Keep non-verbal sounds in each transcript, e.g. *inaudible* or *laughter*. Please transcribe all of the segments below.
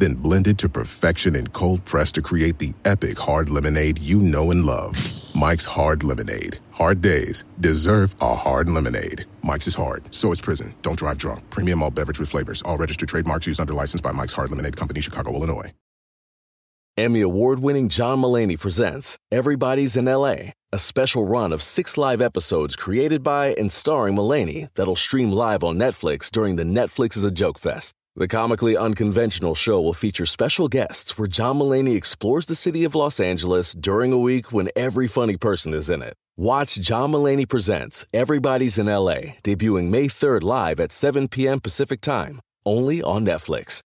then blended to perfection and cold pressed to create the epic hard lemonade you know and love. Mike's Hard Lemonade. Hard days deserve a hard lemonade. Mike's is hard, so is prison. Don't drive drunk. Premium all beverage with flavors. All registered trademarks used under license by Mike's Hard Lemonade Company, Chicago, Illinois. Emmy award winning John Mulaney presents Everybody's in LA, a special run of six live episodes created by and starring Mulaney that'll stream live on Netflix during the Netflix is a Joke Fest. The comically unconventional show will feature special guests where John Mulaney explores the city of Los Angeles during a week when every funny person is in it. Watch John Mulaney Presents Everybody's in LA, debuting May 3rd live at 7 p.m. Pacific Time, only on Netflix.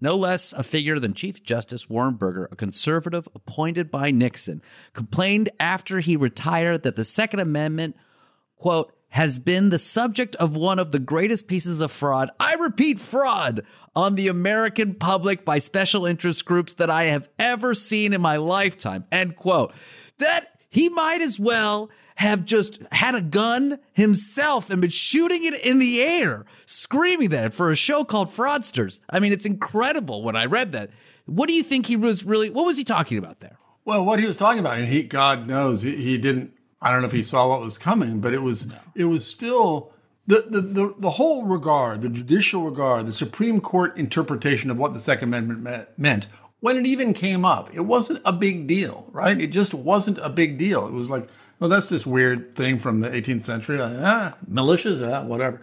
No less a figure than Chief Justice Warren Burger, a conservative appointed by Nixon, complained after he retired that the Second Amendment, quote, has been the subject of one of the greatest pieces of fraud, I repeat, fraud, on the American public by special interest groups that I have ever seen in my lifetime, end quote. That he might as well have just had a gun himself and been shooting it in the air, screaming that for a show called Fraudsters. I mean, it's incredible when I read that. What do you think he was really, what was he talking about there? Well, what he was talking about, and he, God knows, he, he didn't. I don't know if he saw what was coming, but it was, no. it was still the, the the the whole regard, the judicial regard, the Supreme Court interpretation of what the Second Amendment meant when it even came up, it wasn't a big deal, right? It just wasn't a big deal. It was like, well, that's this weird thing from the 18th century. Like, ah, militias, ah, whatever.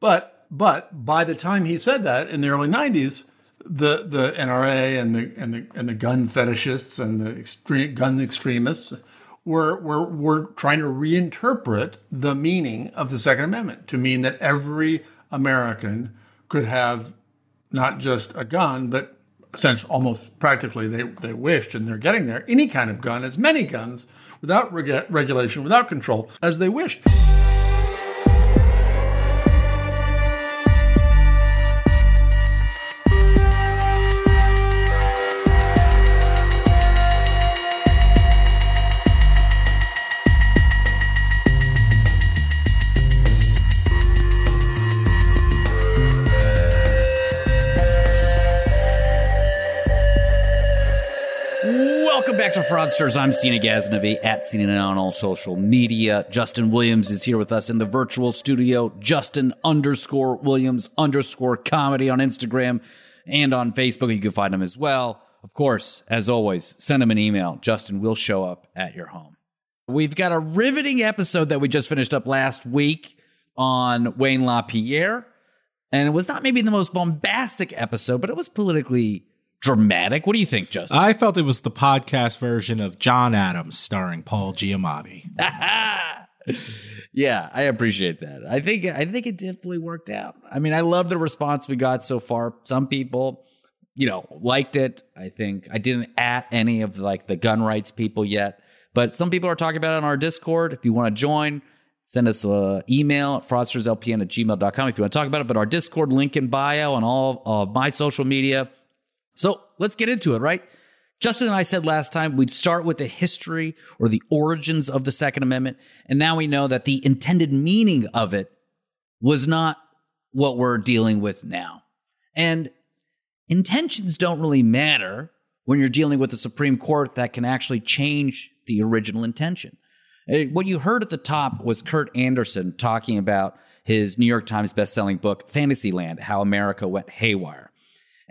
But but by the time he said that in the early 90s, the the NRA and the and the and the gun fetishists and the extreme gun extremists were we're trying to reinterpret the meaning of the Second Amendment to mean that every American could have not just a gun, but essentially almost practically they, they wished, and they're getting there, any kind of gun, as many guns, without reg- regulation, without control, as they wished. To Fraudsters. I'm Sina Ghaznavi at Sina on all social media. Justin Williams is here with us in the virtual studio. Justin underscore Williams underscore comedy on Instagram and on Facebook. You can find him as well. Of course, as always, send him an email. Justin will show up at your home. We've got a riveting episode that we just finished up last week on Wayne LaPierre. And it was not maybe the most bombastic episode, but it was politically dramatic. What do you think, Justin? I felt it was the podcast version of John Adams starring Paul Giamatti. *laughs* yeah, I appreciate that. I think I think it definitely worked out. I mean, I love the response we got so far. Some people, you know, liked it. I think I didn't at any of like the gun rights people yet, but some people are talking about it on our Discord. If you want to join, send us an email at fraudsterslpn at gmail.com if you want to talk about it. But our Discord link in bio on all of my social media so let's get into it, right? Justin and I said last time we'd start with the history or the origins of the Second Amendment. And now we know that the intended meaning of it was not what we're dealing with now. And intentions don't really matter when you're dealing with a Supreme Court that can actually change the original intention. Uh, what you heard at the top was Kurt Andersen talking about his New York Times bestselling book, Fantasyland How America Went Haywire.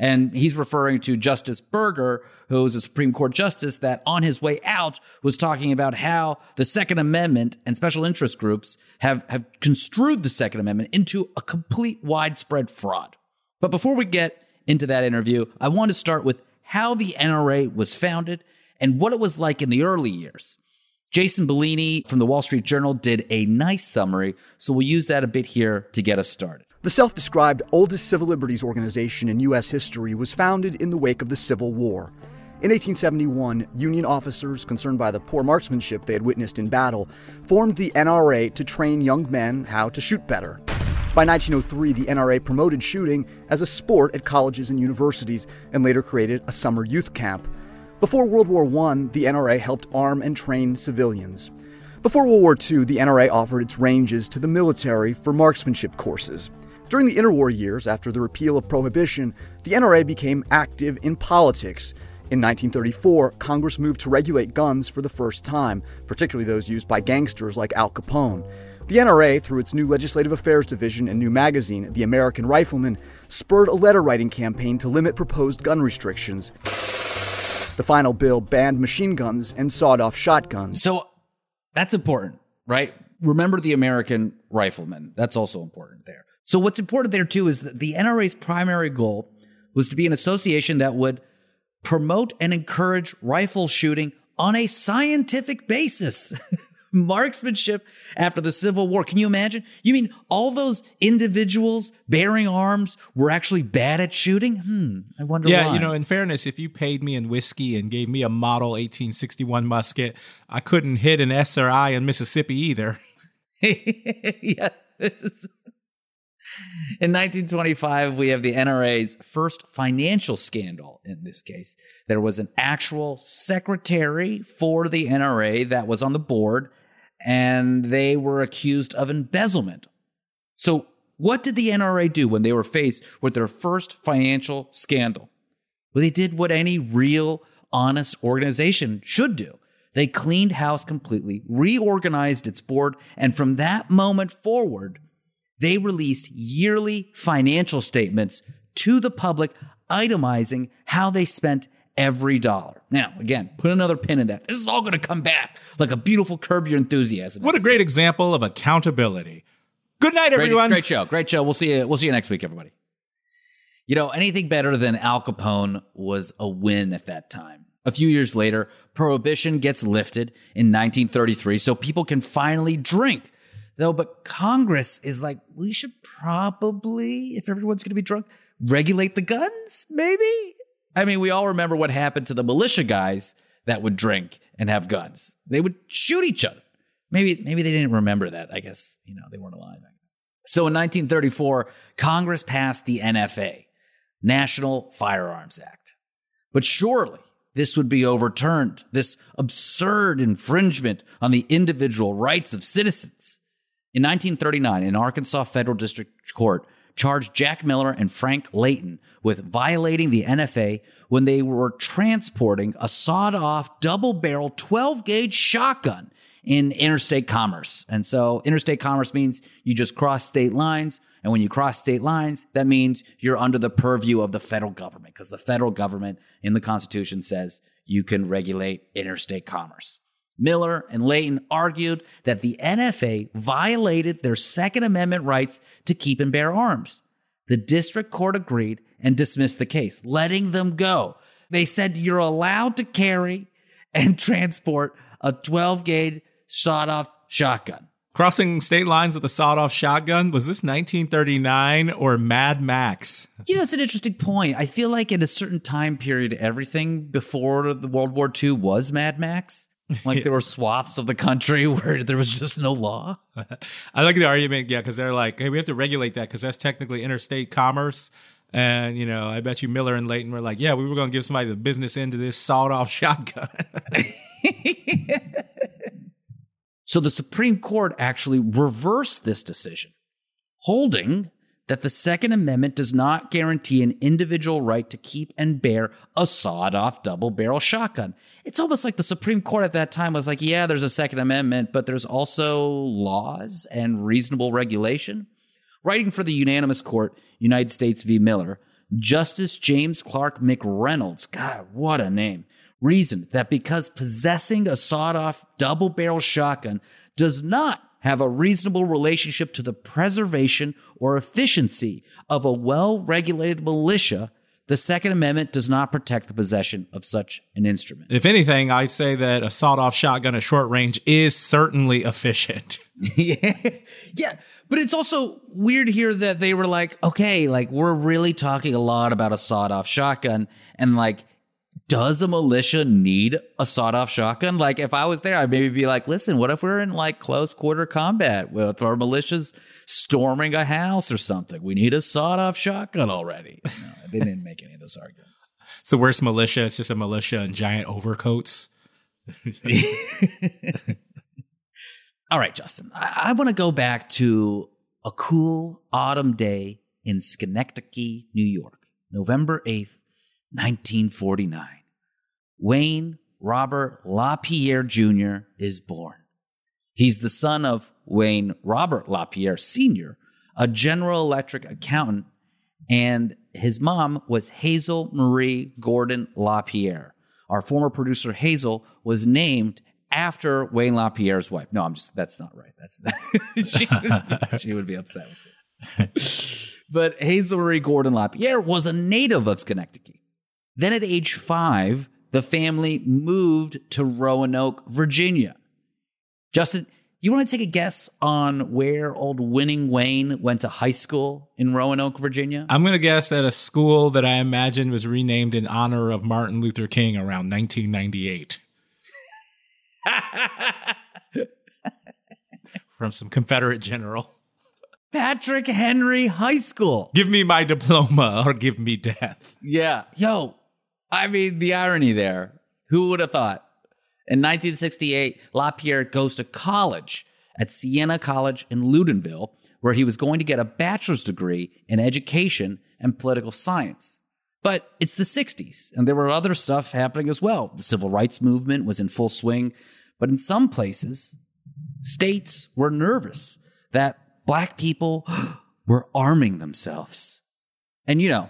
And he's referring to Justice Burger, who is a Supreme Court justice that on his way out was talking about how the Second Amendment and special interest groups have, have construed the Second Amendment into a complete widespread fraud. But before we get into that interview, I want to start with how the NRA was founded and what it was like in the early years. Jason Bellini from the Wall Street Journal did a nice summary, so we'll use that a bit here to get us started. The self described oldest civil liberties organization in U.S. history was founded in the wake of the Civil War. In 1871, Union officers, concerned by the poor marksmanship they had witnessed in battle, formed the NRA to train young men how to shoot better. By 1903, the NRA promoted shooting as a sport at colleges and universities and later created a summer youth camp. Before World War I, the NRA helped arm and train civilians. Before World War II, the NRA offered its ranges to the military for marksmanship courses. During the interwar years, after the repeal of prohibition, the NRA became active in politics. In 1934, Congress moved to regulate guns for the first time, particularly those used by gangsters like Al Capone. The NRA, through its new Legislative Affairs Division and new magazine, The American Rifleman, spurred a letter writing campaign to limit proposed gun restrictions. The final bill banned machine guns and sawed off shotguns. So that's important, right? Remember the American Rifleman. That's also important there. So what's important there too is that the NRA's primary goal was to be an association that would promote and encourage rifle shooting on a scientific basis. *laughs* marksmanship after the Civil War. Can you imagine? You mean all those individuals bearing arms were actually bad at shooting? Hmm, I wonder yeah, why. you know, in fairness, if you paid me in whiskey and gave me a model 1861 musket, I couldn't hit an SRI in Mississippi either. *laughs* yeah. In 1925, we have the NRA's first financial scandal in this case. There was an actual secretary for the NRA that was on the board and they were accused of embezzlement. So, what did the NRA do when they were faced with their first financial scandal? Well, they did what any real, honest organization should do. They cleaned house completely, reorganized its board, and from that moment forward, they released yearly financial statements to the public itemizing how they spent every dollar. Now, again, put another pin in that. This is all going to come back like a beautiful curb your enthusiasm. What a great example of accountability. Good night, great, everyone. Great show. Great show. We'll see you. We'll see you next week, everybody. You know, anything better than Al Capone was a win at that time. A few years later, prohibition gets lifted in 1933 so people can finally drink. Though, but Congress is like, we should probably, if everyone's going to be drunk, regulate the guns, maybe? I mean, we all remember what happened to the militia guys that would drink and have guns. They would shoot each other. Maybe, maybe they didn't remember that. I guess, you know, they weren't alive, I guess. So in 1934, Congress passed the NFA, National Firearms Act. But surely this would be overturned, this absurd infringement on the individual rights of citizens. In 1939, an Arkansas Federal District Court charged Jack Miller and Frank Layton with violating the NFA when they were transporting a sawed off double barrel 12 gauge shotgun in interstate commerce. And so, interstate commerce means you just cross state lines. And when you cross state lines, that means you're under the purview of the federal government because the federal government in the Constitution says you can regulate interstate commerce. Miller and Layton argued that the NFA violated their Second Amendment rights to keep and bear arms. The district court agreed and dismissed the case, letting them go. They said you're allowed to carry and *laughs* transport a 12 gauge sawed off shotgun. Crossing state lines with a sawed off shotgun, was this 1939 or Mad Max? You know, it's an interesting point. I feel like in a certain time period, everything before the World War II was Mad Max. *laughs* Like there were swaths of the country *laughs* where there was just no law. *laughs* I like the argument, yeah, because they're like, hey, we have to regulate that because that's technically interstate commerce. And, you know, I bet you Miller and Layton were like, yeah, we were going to give somebody the business end of this sawed off shotgun. so the Supreme Court actually reversed this decision, holding that the Second Amendment does not guarantee an individual right to keep and bear a sawed off double barrel shotgun. It's almost like the Supreme Court at that time was like, yeah, there's a Second Amendment, but there's also laws and reasonable regulation. Writing for the unanimous court, United States v. Miller, Justice James Clark McReynolds, God, what a name, reasoned that because possessing a sawed off double barrel shotgun does not have a reasonable relationship to the preservation or efficiency of a well regulated militia, the Second Amendment does not protect the possession of such an instrument. If anything, I'd say that a sawed off shotgun at short range is certainly efficient. *laughs* yeah. Yeah. But it's also weird here that they were like, okay, like we're really talking a lot about a sawed off shotgun and like does a militia need a sawed off shotgun? Like, if I was there, I'd maybe be like, listen, what if we're in like close quarter combat with our militias storming a house or something? We need a sawed off shotgun already. No, *laughs* they didn't make any of those arguments. It's the worst militia. It's just a militia in giant overcoats. *laughs* All right, Justin, I, I want to go back to a cool autumn day in Schenectady, New York, November 8th, 1949. Wayne Robert LaPierre Jr. is born. He's the son of Wayne Robert LaPierre Sr., a General Electric accountant, and his mom was Hazel Marie Gordon LaPierre. Our former producer Hazel was named after Wayne LaPierre's wife. No, I'm just that's not right. That's *laughs* she, would, she would be upset. *laughs* But Hazel Marie Gordon LaPierre was a native of Schenectady. Then at age five, the family moved to Roanoke, Virginia. Justin, you want to take a guess on where old Winning Wayne went to high school in Roanoke, Virginia? I'm going to guess at a school that I imagine was renamed in honor of Martin Luther King around 1998. *laughs* From some Confederate general. Patrick Henry High School. Give me my diploma or give me death. Yeah. Yo, I mean, the irony there. Who would have thought? In 1968, LaPierre goes to college at Siena College in Loudonville, where he was going to get a bachelor's degree in education and political science. But it's the 60s, and there were other stuff happening as well. The civil rights movement was in full swing, but in some places, states were nervous that black people *gasps* were arming themselves. And you know,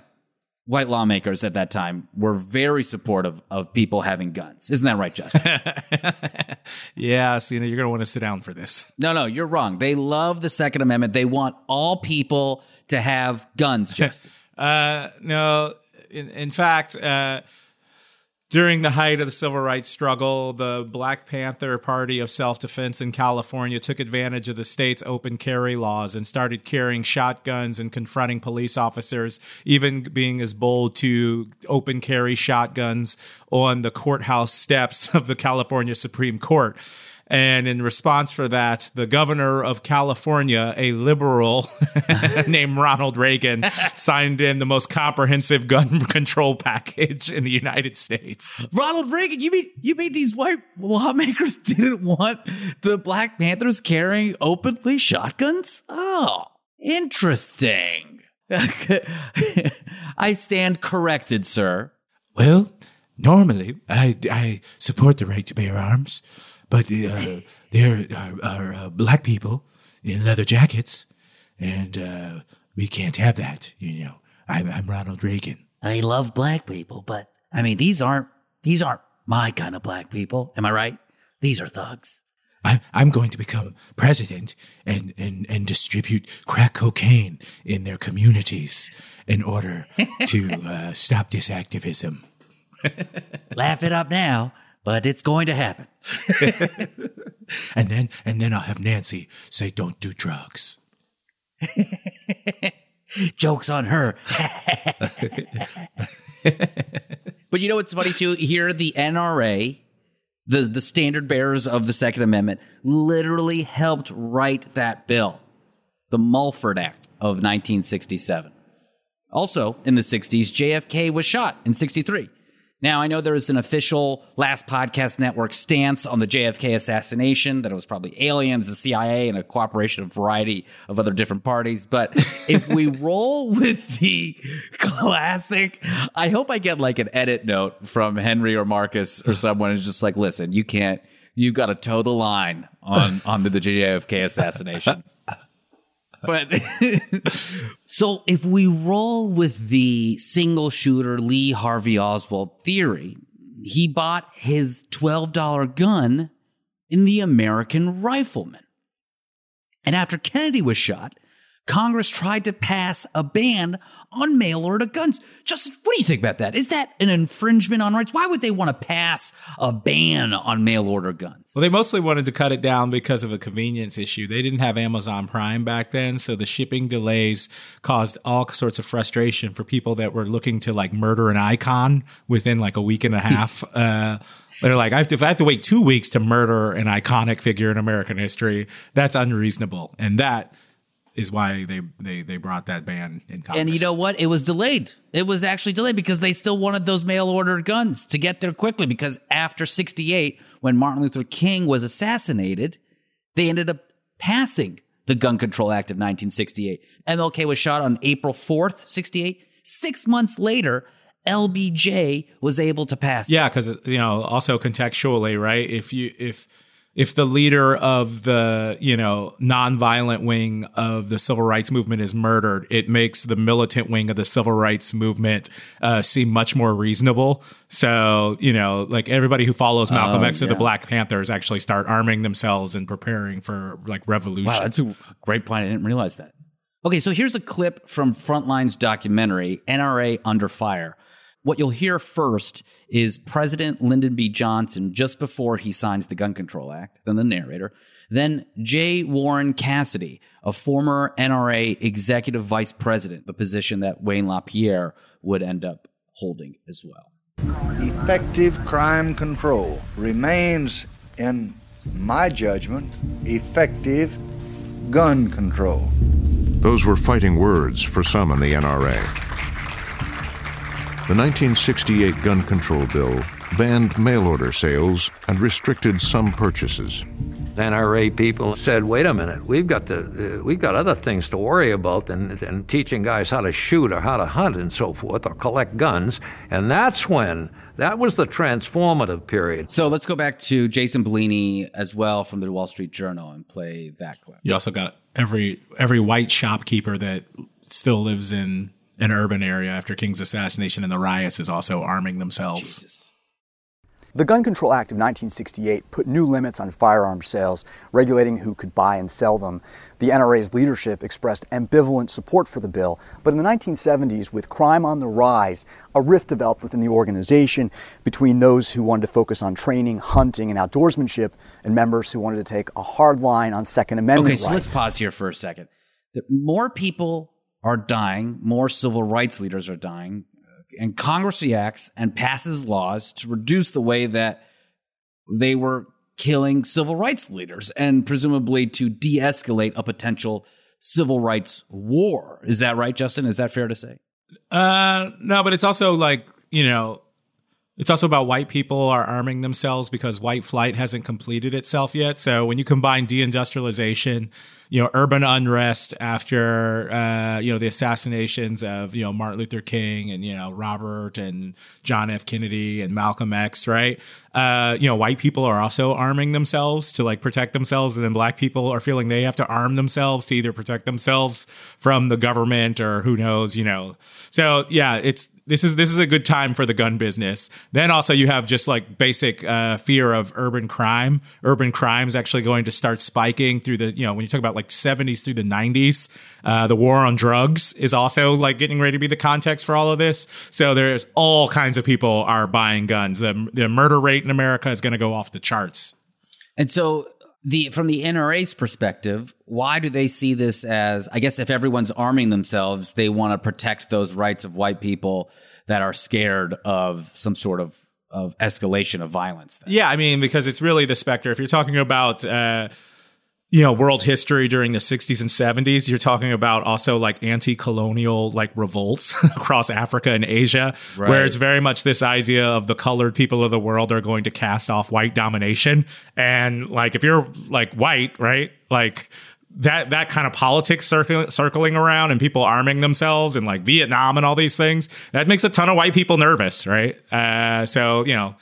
white lawmakers at that time were very supportive of people having guns. Isn't that right, Justin? *laughs* yeah, Sina, you're going to want to sit down for this. no, no, you're wrong. They love the Second Amendment. They want all people to have guns, *laughs* Justin. Uh, no, in, in fact, uh, during the height of the civil rights struggle, the Black Panther Party of Self Defense in California took advantage of the state's open carry laws and started carrying shotguns and confronting police officers, even being as bold to open carry shotguns on the courthouse steps *laughs* of the California Supreme Court. And in response for that, the governor of California, a liberal *laughs* named Ronald Reagan, signed in the most comprehensive gun *laughs* control package in the United States. Ronald Reagan, you mean you mean these white lawmakers *laughs* didn't want the Black Panthers carrying openly shotguns? Oh, interesting. I stand corrected, sir. Well, normally I, I support the right to bear arms, but uh, there are, are uh, black people in leather jackets, and uh, we can't have that. You know, I'm, I'm Ronald Reagan. I love black people, but I mean these aren't these aren't my kind of black people. Am I right? These are thugs. I'm, I'm going to become president and, and, and distribute crack cocaine in their communities in order to *laughs* uh, stop this activism. Laugh it up now, but it's going to happen. *laughs* And then and then I'll have Nancy say, "Don't do drugs." *laughs* Joke's on her. *laughs* but you know what's funny too? Here, the NRA, the, the standard bearers of the Second Amendment, literally helped write that bill, the Mulford Act of 1967. Also, in the 60s, JFK was shot in 63. Now, I know there was an official Last Podcast Network stance on the JFK assassination, that it was probably aliens, the CIA, and a cooperation of a variety of other different parties. But *laughs* if we roll with the classic, I hope I get like an edit note from Henry or Marcus or someone who's just like, listen, you can't, you got to toe the line on, on the, the JFK assassination. *laughs* But *laughs* so if we roll with the single shooter Lee Harvey Oswald theory, he bought his $12 gun in the American Rifleman. And after Kennedy was shot, Congress tried to pass a ban on mail order guns. Justin, what do you think about that? Is that an infringement on rights? Why would they want to pass a ban on mail order guns? Well, they mostly wanted to cut it down because of a convenience issue. They didn't have Amazon Prime back then, so the shipping delays caused all sorts of frustration for people that were looking to like murder an icon within like a week and a half. *laughs* uh, they're like, I have to, if I have to wait two weeks to murder an iconic figure in American history, that's unreasonable. And that is why they they they brought that ban in Congress. And you know what? It was delayed. It was actually delayed because they still wanted those mail order guns to get there quickly. Because after 68, when Martin Luther King was assassinated, they ended up passing the Gun Control Act of 1968. MLK was shot on April 4th, 68. Six months later, LBJ was able to pass. Yeah, because you know, also contextually, right? If you if if the leader of the you know nonviolent wing of the civil rights movement is murdered, it makes the militant wing of the civil rights movement uh, seem much more reasonable. So you know, like everybody who follows Malcolm Oh, X or the. Black Panthers actually start arming themselves and preparing for like revolution. Wow, that's a great point. I didn't realize that. Okay, so here's a clip from Frontline's documentary, NRA Under Fire. What you'll hear first is President Lyndon B. Johnson just before he signs the Gun Control Act, then the narrator. Then J. Warren Cassidy, a former NRA executive vice president, the position that Wayne LaPierre would end up holding as well. effective crime control remains, in my judgment, effective gun control. Those were fighting words for some in the NRA. The 1968 gun control bill banned mail order sales and restricted some purchases. NRA people said, "Wait a minute, we've got to, uh, we've got other things to worry about than, than teaching guys how to shoot or how to hunt and so forth or collect guns." And that's when that was the transformative period. So let's go back to Jason Bellini as well from the Wall Street Journal and play that clip. You also got every every white shopkeeper that still lives in an urban area after King's assassination and the riots is also arming themselves. Jesus. The Gun Control Act of 1968 put new limits on firearm sales, regulating who could buy and sell them. The NRA's leadership expressed ambivalent support for the bill, but in the 1970s, with crime on the rise, a rift developed within the organization between those who wanted to focus on training, hunting, and outdoorsmanship, and members who wanted to take a hard line on Second Amendment Okay, so rights. let's pause here for a second. More people are dying, more civil rights leaders are dying, and Congress reacts and passes laws to reduce the way that they were killing civil rights leaders and presumably to de escalate a potential civil rights war. Is that right, Justin? Is that fair to say? Uh, no, but it's also like you know, it's also about white people are arming themselves because white flight hasn't completed itself yet. So when you combine deindustrialization, you know, urban unrest after uh, you know the assassinations of you know Martin Luther King and you know Robert and John F. Kennedy and Malcolm X, right? Uh, you know, white people are also arming themselves to like protect themselves, and then black people are feeling they have to arm themselves to either protect themselves from the government or who knows, you know. So yeah, it's this is this is a good time for the gun business. Then also you have just like basic uh, fear of urban crime. Urban crime is actually going to start spiking through the you know when you talk about like 70s through the 90s. Uh, the war on drugs is also like getting ready to be the context for all of this. So there's all kinds of people are buying guns. The the murder rate in America is going to go off the charts. And so the from the NRA's perspective, why do they see this as I guess if everyone's arming themselves, they want to protect those rights of white people that are scared of some sort of of escalation of violence. then? Yeah, I mean, because it's really the specter. If you're talking about, uh, you know, world history during the 60s and 70s, you're talking about also like anti-colonial like revolts *laughs* across Africa and Asia, where it's very much this idea of the colored people of the world are going to cast off white domination. And like, if you're like white, right, like that that kind of politics circling circling around and people arming themselves and like Vietnam and all these things that makes a ton of white people nervous, right? Uh, so you know,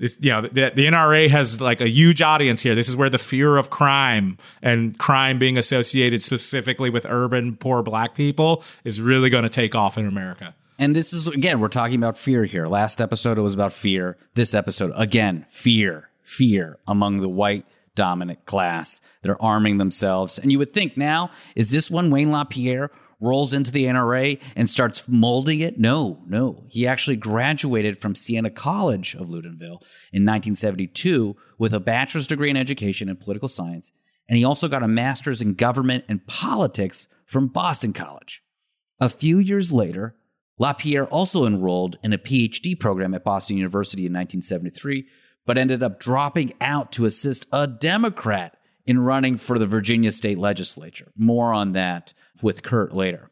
this, you know, the, the NRA has like a huge audience here. This is where the fear of crime and crime being associated specifically with urban poor black people is really going to take off in America. And this is again, we're talking about fear here. Last episode it was about fear. This episode again, fear, fear among the white dominant class. They're arming themselves. And you would think now, is this when Wayne LaPierre rolls into the NRA and starts molding it? No, no. He actually graduated from Siena College of Loudonville in 1972 with a bachelor's degree in education and political science. And he also got a master's in government and politics from Boston College. A few years later, LaPierre also enrolled in a PhD program at Boston University in 1973, but ended up dropping out to assist a Democrat in running for the Virginia state legislature. More on that with Kurt later.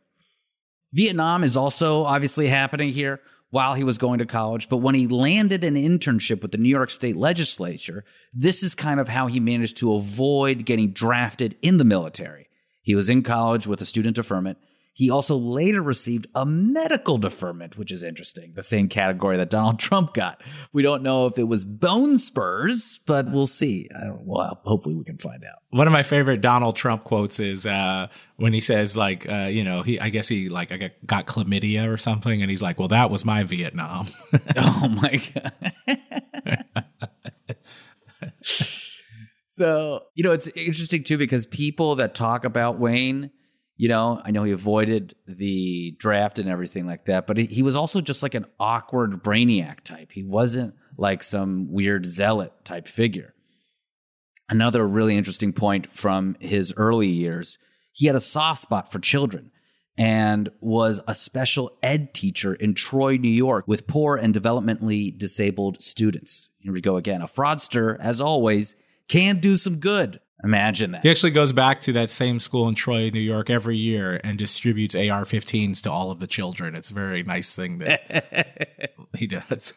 Vietnam is also obviously happening here while he was going to college, but when he landed an internship with the New York State legislature, this is kind of how he managed to avoid getting drafted in the military. He was in college with a student deferment he also later received a medical deferment, which is interesting, the same category that Donald *laughs* Trump got. We don't know if it was bone spurs, but we'll see. Well, hopefully we can find out. One of my favorite Donald Trump quotes is uh, when he says, like, uh, you know, he, I guess he like I got chlamydia or something, and he's like, "Well, that was my Vietnam." *laughs* oh my god. *laughs* so you know, it's interesting too because people that talk about Wayne you know, I know he avoided the draft and everything like that, but he, was also just like an awkward brainiac type. He wasn't like some weird zealot type figure. Another really interesting point from his early years, he had a soft spot for children and was a special ed teacher in Troy, New York, with poor and developmentally disabled students. Here we go again. A fraudster, as always, can do some good. Imagine that. He actually goes back to that same school in Troy, New York every year and distributes AR 15s to all of the children. It's a very nice thing that *laughs* he does.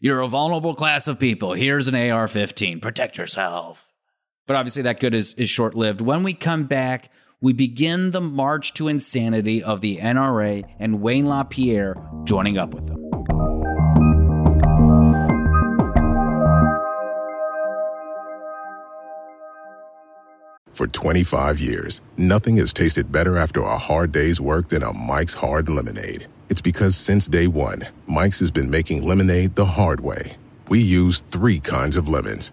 You're a vulnerable class of people. Here's an AR 15. Protect yourself. But obviously, that good is, is short lived. When we come back, we begin the march to insanity of the NRA and Wayne LaPierre joining up with them. For 25 years, nothing has tasted better after a hard day's work than a Mike's Hard Lemonade. It's because since day one, Mike's has been making lemonade the hard way. We use three kinds of lemons,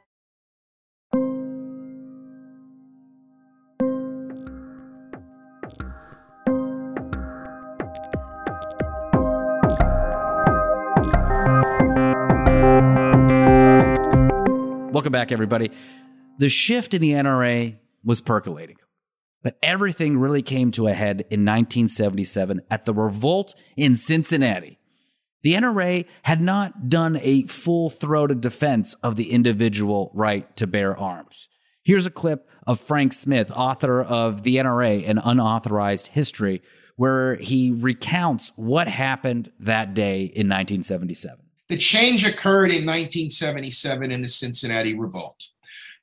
Welcome back, everybody. The shift in the NRA was percolating, but everything really came to a head in 1977 at the revolt in Cincinnati. The NRA had not done a full throated defense of the individual right to bear arms. Here's a clip of Frank Smyth, author of The NRA An Unauthorized History, where he recounts what happened that day in 1977. The change occurred in 1977 in the Cincinnati Revolt.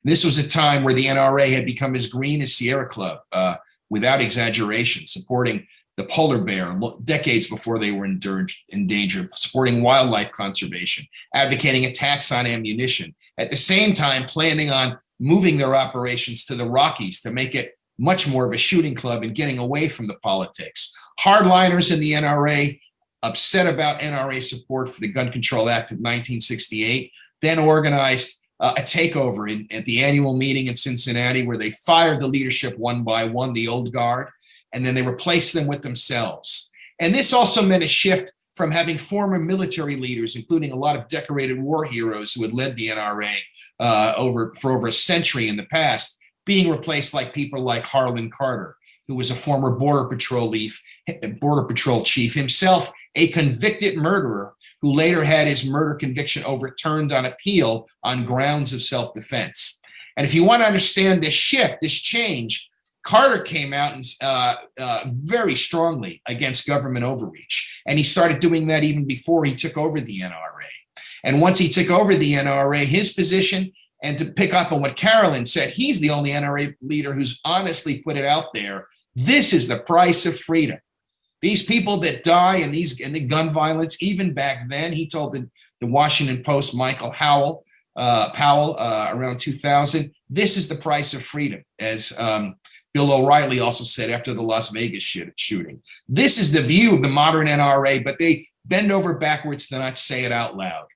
This was a time where the NRA had become as green as Sierra Club, uh, without exaggeration, supporting the polar bear decades before they were danger, supporting wildlife conservation, advocating a tax on ammunition, at the same time planning on moving their operations to the Rockies to make it much more of a shooting club and getting away from the politics. Hardliners in the NRA, upset about NRA support for the Gun Control Act of 1968, then organized uh, a takeover in, at the annual meeting in Cincinnati where they fired the leadership one by one, the old guard, and then they replaced them with themselves. And this also meant a shift from having former military leaders, including a lot of decorated war heroes who had led the NRA uh, over for over a century in the past, being replaced like people like Harlan Carter, who was a former border patrol chief, border patrol chief himself, a convicted murderer who later had his murder conviction overturned on appeal on grounds of self-defense. And if you want to understand this shift, this change, Carter came out and uh, uh, very strongly against government overreach, and he started doing that even before he took over the NRA. And once he took over the NRA, his position, and to pick up on what Carolyn said, he's the only NRA leader who's honestly put it out there. This is the price of freedom. These people that die in these in the gun violence, even back then, he told the, the Washington Post, Michael Howell, uh, Powell, uh, around 2000, this is the price of freedom, as um, Bill O'Reilly also said after the Las Vegas shooting. This is the view of the modern NRA, but they bend over backwards to not say it out loud.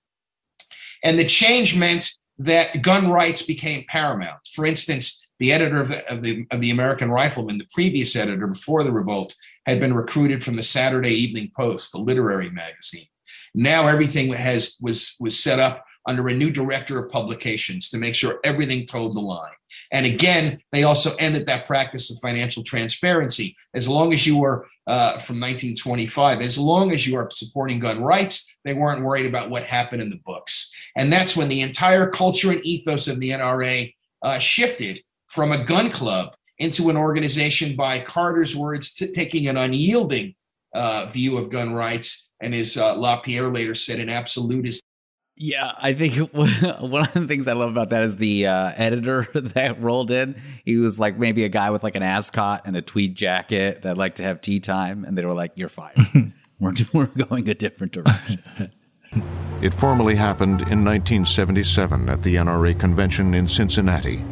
And the change meant that gun rights became paramount. For instance, the editor of the, of the, of the American Rifleman, the previous editor before the revolt, had been recruited from the Saturday Evening Post, the literary magazine. Now everything has was was set up under a new director of publications to make sure everything toed the line. And again, they also ended that practice of financial transparency. As long as you were uh, from 1925, as long as you are supporting gun rights, they weren't worried about what happened in the books. And that's when the entire culture and ethos of the NRA uh, shifted from a gun club into an organization, by Carter's words, t- taking an unyielding uh, view of gun rights. And as uh, LaPierre later said, an absolutist yeah, I think *laughs* one of the things I love about that is the uh, editor *laughs* that rolled in. He was like maybe a guy with like an ascot and a tweed jacket that liked to have tea time, and they were like, "You're fired. *laughs* we're, we're going a different direction." It formally happened in 1977 at the NRA convention in Cincinnati.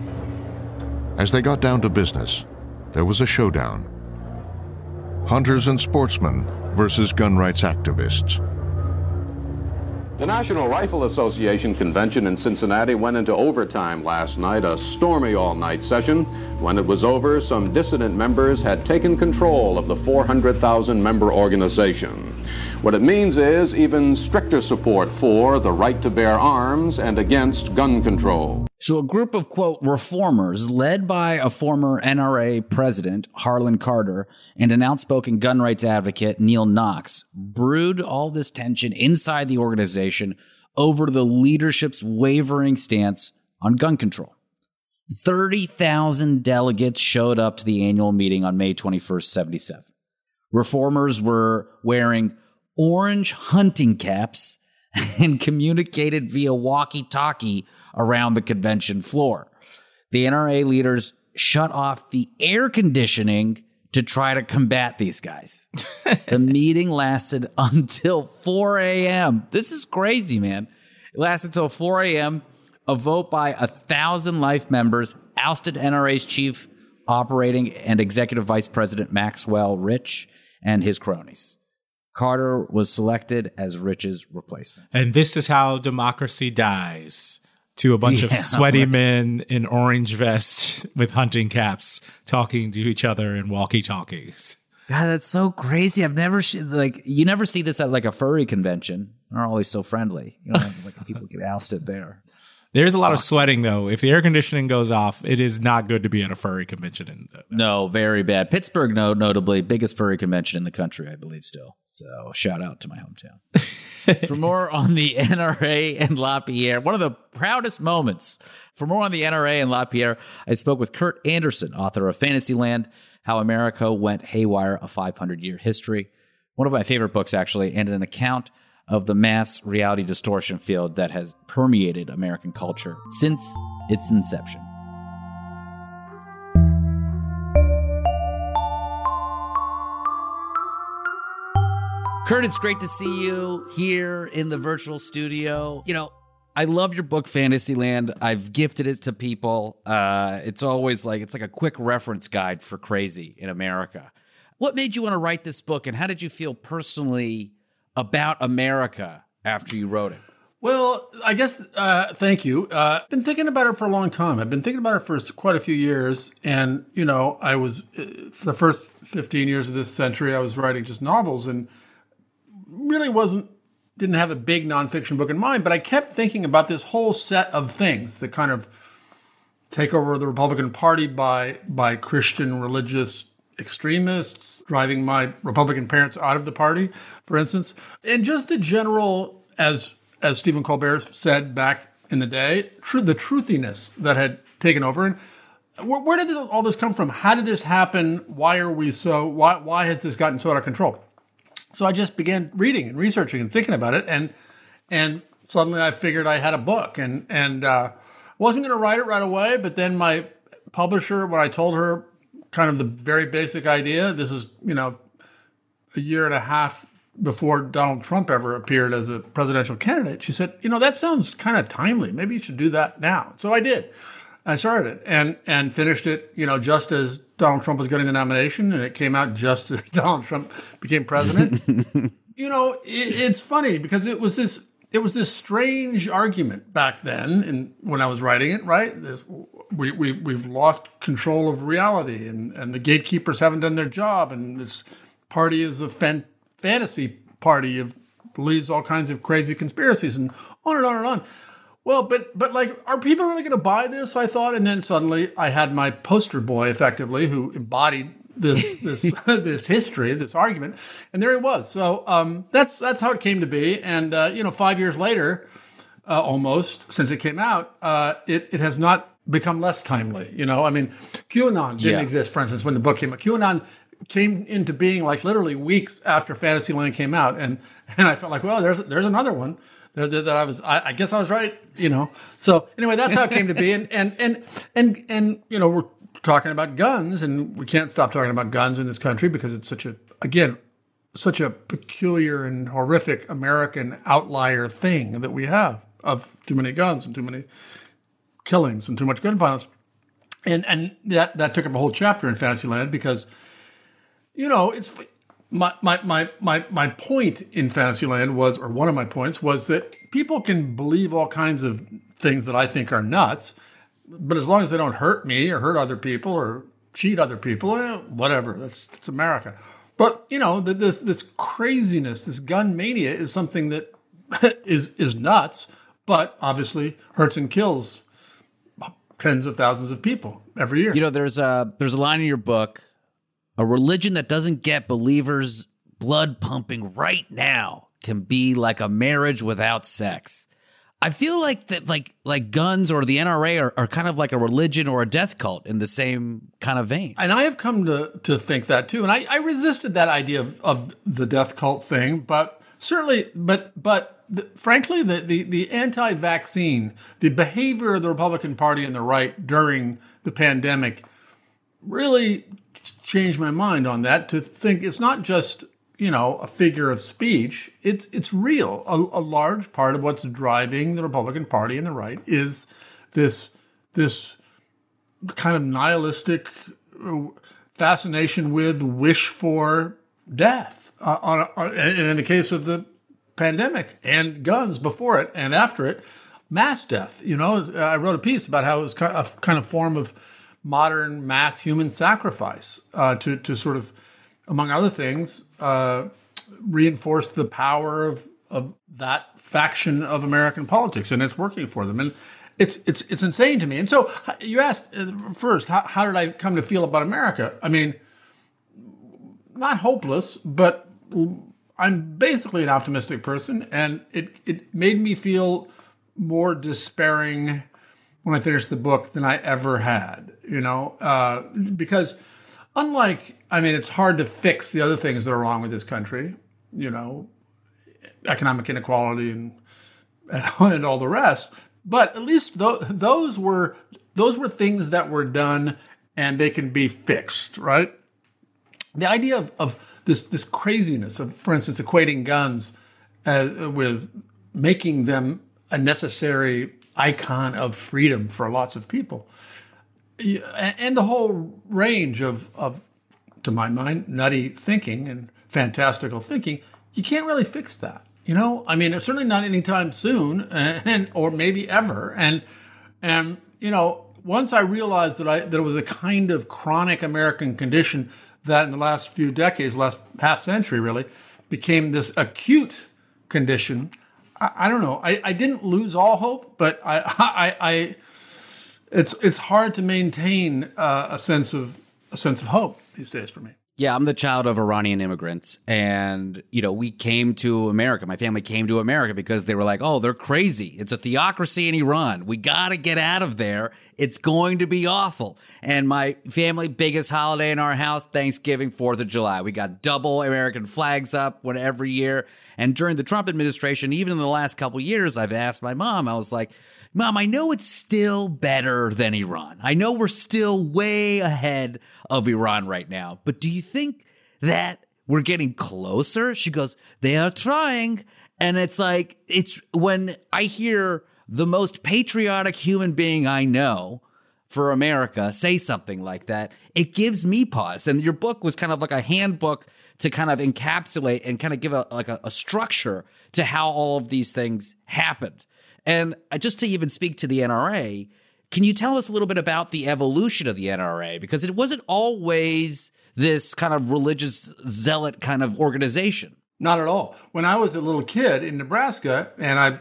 As they got down to business, there was a showdown. Hunters and sportsmen versus gun rights activists. The National Rifle Association convention in Cincinnati went into overtime last night, a stormy all-night session. When it was over, some dissident members had taken control of the 400,000 member organization. What it means is even stricter support for the right to bear arms and against gun control. So, a group of, quote, reformers led by a former NRA president, Harlan Carter, and an outspoken gun rights advocate, Neal Knox, brewed all this tension inside the organization over the leadership's wavering stance on gun control. 30,000 delegates showed up to the annual meeting on May 21st, 77. Reformers were wearing orange hunting caps *laughs* and communicated via walkie talkie around the convention floor. The NRA leaders shut off the air conditioning to try to combat these guys. the *laughs* meeting lasted until 4 a.m. This is crazy, man. It lasted until 4 a.m. A vote by a thousand life members ousted NRA's chief operating and executive vice president Maxwell Rich and his cronies. Carter was selected as Rich's replacement. And this is how democracy dies to a bunch yeah, of *laughs* sweaty men in orange vests *laughs* with hunting caps talking to each other in walkie talkies. God, that's so crazy. I've never like you never see this at like a furry convention. They're always so friendly. You know, like *laughs* people get ousted there. There's a lot Foxes. of sweating though. If the air conditioning goes off, it is not good to be at a furry convention. In, uh, no, very bad. Pittsburgh, no, notably biggest furry convention in the country, I believe. Still, so shout out to my hometown. *laughs* for more on the NRA and LaPierre, one of the proudest moments. For more on the NRA and LaPierre, I spoke with Kurt Andersen, author of Fantasyland: How America Went Haywire, a 500 year history. One of my favorite books, actually, and an account of the mass reality distortion field that has permeated American culture since its inception. Kurt, it's great to see you here in the virtual studio. You know, I love your book, Fantasyland. I've gifted it to people. Uh, it's always like it's like a quick reference guide for crazy in America. What made you want to write this book, and how did you feel personally about America after you wrote it? Well, I guess uh, thank you. Uh, been thinking about it for a long time. I've been thinking about it for quite a few years, and you know, I was uh, the first fifteen years of this century. I was writing just novels, and really wasn't didn't have a big nonfiction book in mind, but I kept thinking about this whole set of things, the kind of take over the Republican Party by by Christian religious extremists, driving my Republican parents out of the party, for instance, and just the general, as as Stephen Colbert said back in the day, tr- the truthiness that had taken over. And where, where did all this come from? How did this happen? Why are we so? Why why has this gotten so out of control? So I just began reading and researching and thinking about it, and and suddenly I figured I had a book, and and uh, wasn't going to write it right away. But then my publisher, when I told her kind of the very basic idea, this is you know a year and a half before Donald Trump ever appeared as a presidential candidate, she said, you know that sounds kind of timely. Maybe you should do that now. So I did. I started it and and finished it, you know, just as Donald Trump was getting the nomination, and it came out just as *laughs* Donald Trump became president. *laughs* you know, it, it's funny because it was this it was this strange argument back then, and when I was writing it, right? This, we we we've lost control of reality, and and the gatekeepers haven't done their job, and this party is a fan, fantasy party of believes all kinds of crazy conspiracies, and on and on and on. Well, but but like, are people really going to buy this? I thought, and then suddenly I had my poster boy, effectively, who embodied this this *laughs* this history, this argument, and there it was. So um, that's that's how it came to be. And uh, you know, five years later, uh, almost since it came out, uh, it it has not become less timely. You know, I mean, QAnon didn't yeah. exist, for instance, when the book came out. QAnon came into being like literally weeks after Fantasyland came out, and and I felt like, well, there's there's another one that, that I was, I, I, guess I was right, you know. So anyway, that's how it came to be. And, and, and, and, and, you know, we're talking about guns and we can't stop talking about guns in this country because it's such a, again, such a peculiar and horrific American outlier thing that we have of too many guns and too many killings and too much gun violence. And, and that, that took up a whole chapter in Fantasyland because, you know, it's, my, my, my, my, my point in Fantasyland was, or one of my points was that people can believe all kinds of things that I think are nuts, but as long as they don't hurt me or hurt other people or cheat other people, eh, whatever, that's, that's America. But, you know, this, this craziness, this gun mania is something that *laughs* is, is nuts, but obviously hurts and kills tens of thousands of people every year. You know, there's a, there's a line in your book a religion that doesn't get believers' blood pumping right now can be like a marriage without sex. I feel like that like like guns or the NRA are, are kind of like a religion or a death cult in the same kind of vein. And I have come to to think that too. And I, I resisted that idea of, of the death cult thing, but certainly but but the, frankly the, the the anti-vaccine, the behavior of the Republican Party and the right during the pandemic really changed my mind on that to think it's not just you know a figure of speech it's it's real. A, a, large part of what's driving the republican party and the right is this this kind of nihilistic uh, fascination with wish for death uh, on, on, in the case of the pandemic and guns before it and after it mass death. You know i wrote a piece about how it was a kind of form of modern mass human sacrifice uh, to, to sort of, among other things, uh, reinforce the power of, of that faction of American politics, and it's working for them. And it's it's it's insane to me. And so you asked uh, first, how, how did I come to feel about America? I mean, not hopeless, but I'm basically an optimistic person, and it it made me feel more despairing when I finished the book than I ever had, you know, uh, because unlike, I mean, it's hard to fix the other things that are wrong with this country, you know, economic inequality and *laughs* and all the rest. But at least th- those were those were things that were done and they can be fixed, right? The idea of, of this this craziness of, for instance, equating guns uh, with making them a necessary icon of freedom for lots of people, and the whole range of, of to my mind, nutty thinking and fantastical thinking, you can't really fix that. You know, I mean, certainly not anytime soon, *laughs* and or maybe ever. And and you know, once I realized that I that it was a kind of chronic American condition that in the last few decades, last half century, really, became this acute condition. I, I don't know. I, I didn't lose all hope, but I *laughs* I, I it's it's hard to maintain uh, a sense of a sense of hope these days for me. Yeah, I'm the child of Iranian immigrants. And, you know, we came to America. My family came to America because they were like, oh, they're crazy. It's a theocracy in Iran. We got to get out of there. It's going to be awful. And my family, biggest holiday in our house, Thanksgiving, 4th of July. We got double American flags up one every year. And during the Trump administration, even in the last couple years, I've asked my mom, I was like, Mom, I know it's still better than Iran. I know we're still way ahead of Iran right now, but do you think that we're getting closer? She goes, They are trying. And it's like, it's when I hear the most patriotic human being I know for America say something like that, it gives me pause. And your book was kind of like a handbook to kind of encapsulate and kind of give a like a, a structure to how all of these things happened. And uh, just to even speak to the NRA, can you tell us a little bit about the evolution of the NRA? Because it wasn't always this kind of religious zealot kind of organization. Not at all. When I was a little kid in Nebraska and I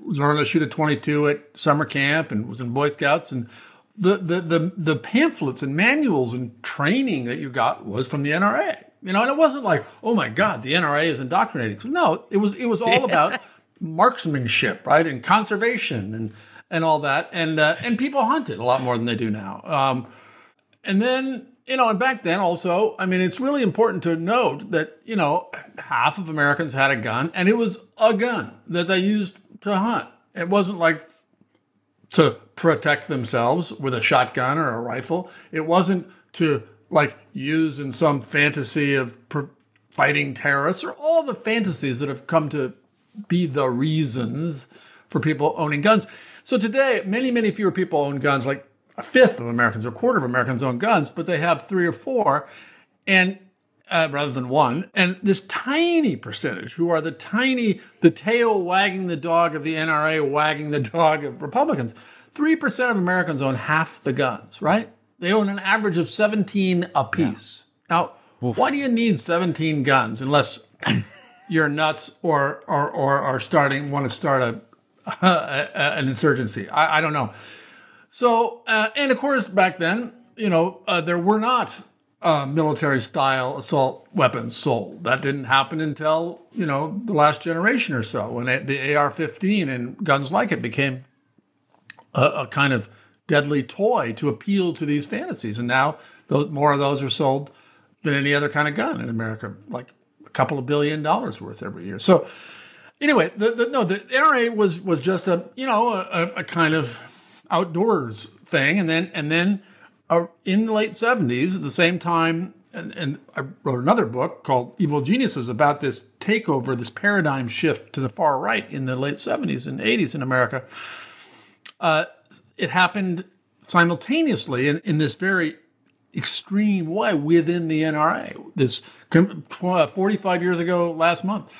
learned to shoot a 22 at summer camp and was in Boy Scouts and the, the, the, the pamphlets and manuals and training that you got was from the NRA. You know, and it wasn't like, oh my God, the NRA is indoctrinating. No, it was it was all *laughs* about marksmanship, right, and conservation and and all that, and uh, and people hunted a lot more than they do now. Um, and then you know, and back then also, I mean, it's really important to note that you know half of Americans had a gun, and it was a gun that they used to hunt. It wasn't like to protect themselves with a shotgun or a rifle. It wasn't to like use in some fantasy of fighting terrorists or all the fantasies that have come to be the reasons for people owning guns. So today, many, many fewer people own guns. Like a fifth of Americans or a quarter of Americans own guns, but they have three or four, and uh, rather than one. And this tiny percentage, who are the tiny, the tail wagging the dog of the NRA, wagging the *laughs* dog of Republicans, three percent of Americans own half the guns. Right? They own an average of seventeen apiece. Yeah. Now, Oof. why do you need seventeen guns unless you're nuts or or or are starting want to start *laughs* a, an insurgency. I, I, don't know. So uh, and of course back then, you know, uh, there were not uh, military style assault weapons sold. That didn't happen until you know the last generation or so when the AR-15 and guns like it became a, a, kind of deadly toy to appeal to these fantasies. And now those, more of those are sold than any other kind of gun in America, like couple of billion dollars worth every year. So anyway, the, the, no, the NRA was was just a you know a, a kind of outdoors thing, and then and then uh, in the late seventies, at the same time, and, and, I wrote another book called Evil Geniuses about this takeover, this paradigm shift to the far right in the late seventies and eighties in America. Uh, it happened simultaneously in, in this very extreme way within the NRA. This 45 years ago last month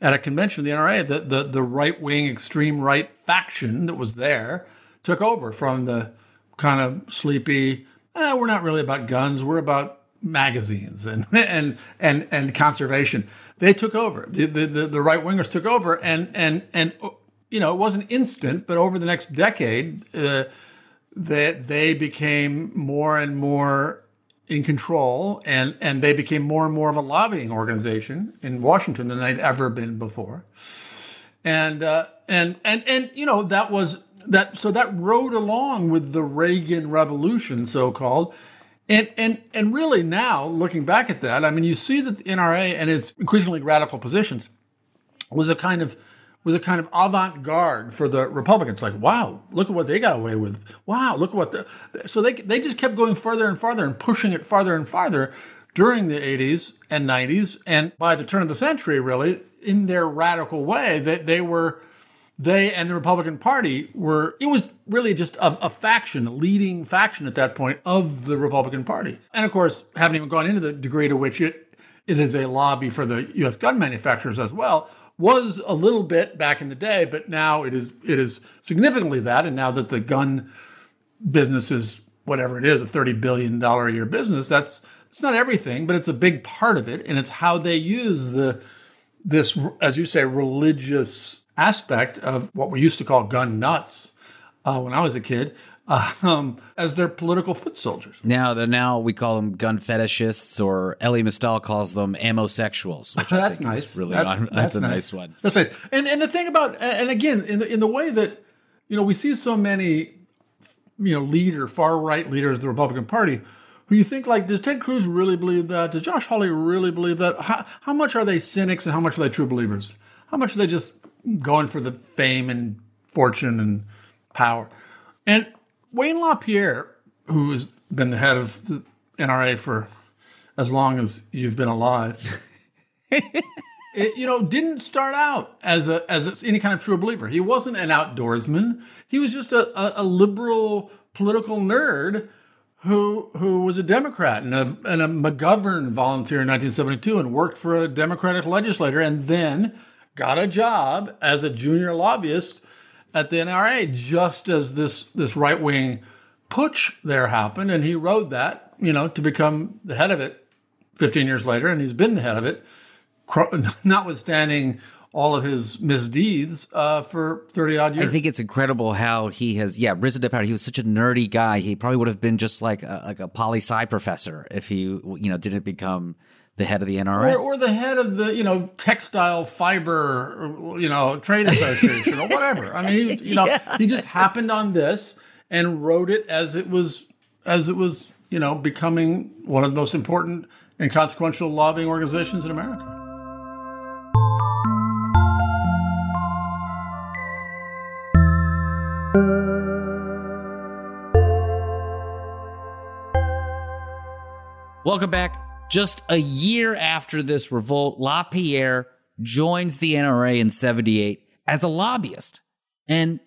at a convention of the NRA, the, the, the right wing extreme right faction that was there took over from the kind of sleepy, eh, we're not really about guns, we're about magazines and *laughs* and and and conservation. They took over. The the, the, the right wingers took over and and and you know, it wasn't instant, but over the next decade, uh, that they became more and more in control, and and they became more and more of a lobbying organization in Washington than they'd ever been before. And uh, and and and you know that was that. So that rode along with the Reagan Revolution, so called. And, and and really now looking back at that, I mean, you see that the NRA and its increasingly radical positions was a kind of was a kind of avant-garde for the Republicans. Like, wow, look at what they got away with. Wow, look at what the so they they just kept going further and farther and pushing it farther and farther during the 80s and 90s and by the turn of the century really in their radical way they, they were they and the Republican Party were, it was really just a, a, faction, a leading faction at that point of the Republican Party. And of course, haven't even gone into the degree to which it, it is a lobby for the US gun manufacturers as well, was a little bit back in the day, but now it is, it is significantly that. And now that the gun business is whatever it is, a $30 billion a year business, that's, it's not everything, but it's a big part of it. And it's how they use the, this, as you say, religious aspect of what we used to call gun nuts uh, when I was a kid. *laughs* Um, as their political foot soldiers. Now, the now we call them gun fetishists, or Elie Mystal calls them ammosexuals. Which *laughs* that's nice. really, that's, that's, that's a nice. nice. one. That's nice. And and the thing about and again in the in the way that you know we see so many you know leader far right leaders of the Republican Party who you think like does Ted Cruz really believe that? Does Josh Hawley really believe that? How, how much are they cynics and how much are they true believers? How much are they just going for the fame and fortune and power. And Wayne LaPierre, who has been the head of the NRA for as long as you've been alive, *laughs* it, you know, didn't start out as a as a, any kind of true believer. He wasn't an outdoorsman. He was just a, a, a liberal political nerd who who was a Democrat and a, and a McGovern volunteer in 1972 and worked for a Democratic legislator and then got a job as a junior lobbyist at the NRA just as this this right wing putsch there happened, and he rode that, you know, to become the head of it 15 years later, and he's been the head of it, *laughs* notwithstanding all of his misdeeds uh, for 30 odd years. I think it's incredible how he has, yeah, risen to power. He was such a nerdy guy. He probably would have been just like a, like a poli sci professor if he, you know, didn't become the head of the NRA, or, or, the head of the you know textile fiber you know trade *laughs* association or whatever. I mean, he, you know, yeah, he just happened on this and wrote it as it was as it was you know becoming one of the most important and consequential lobbying organizations in America. Welcome back. Just a year after this revolt, LaPierre joins the NRA in 78 as a lobbyist. And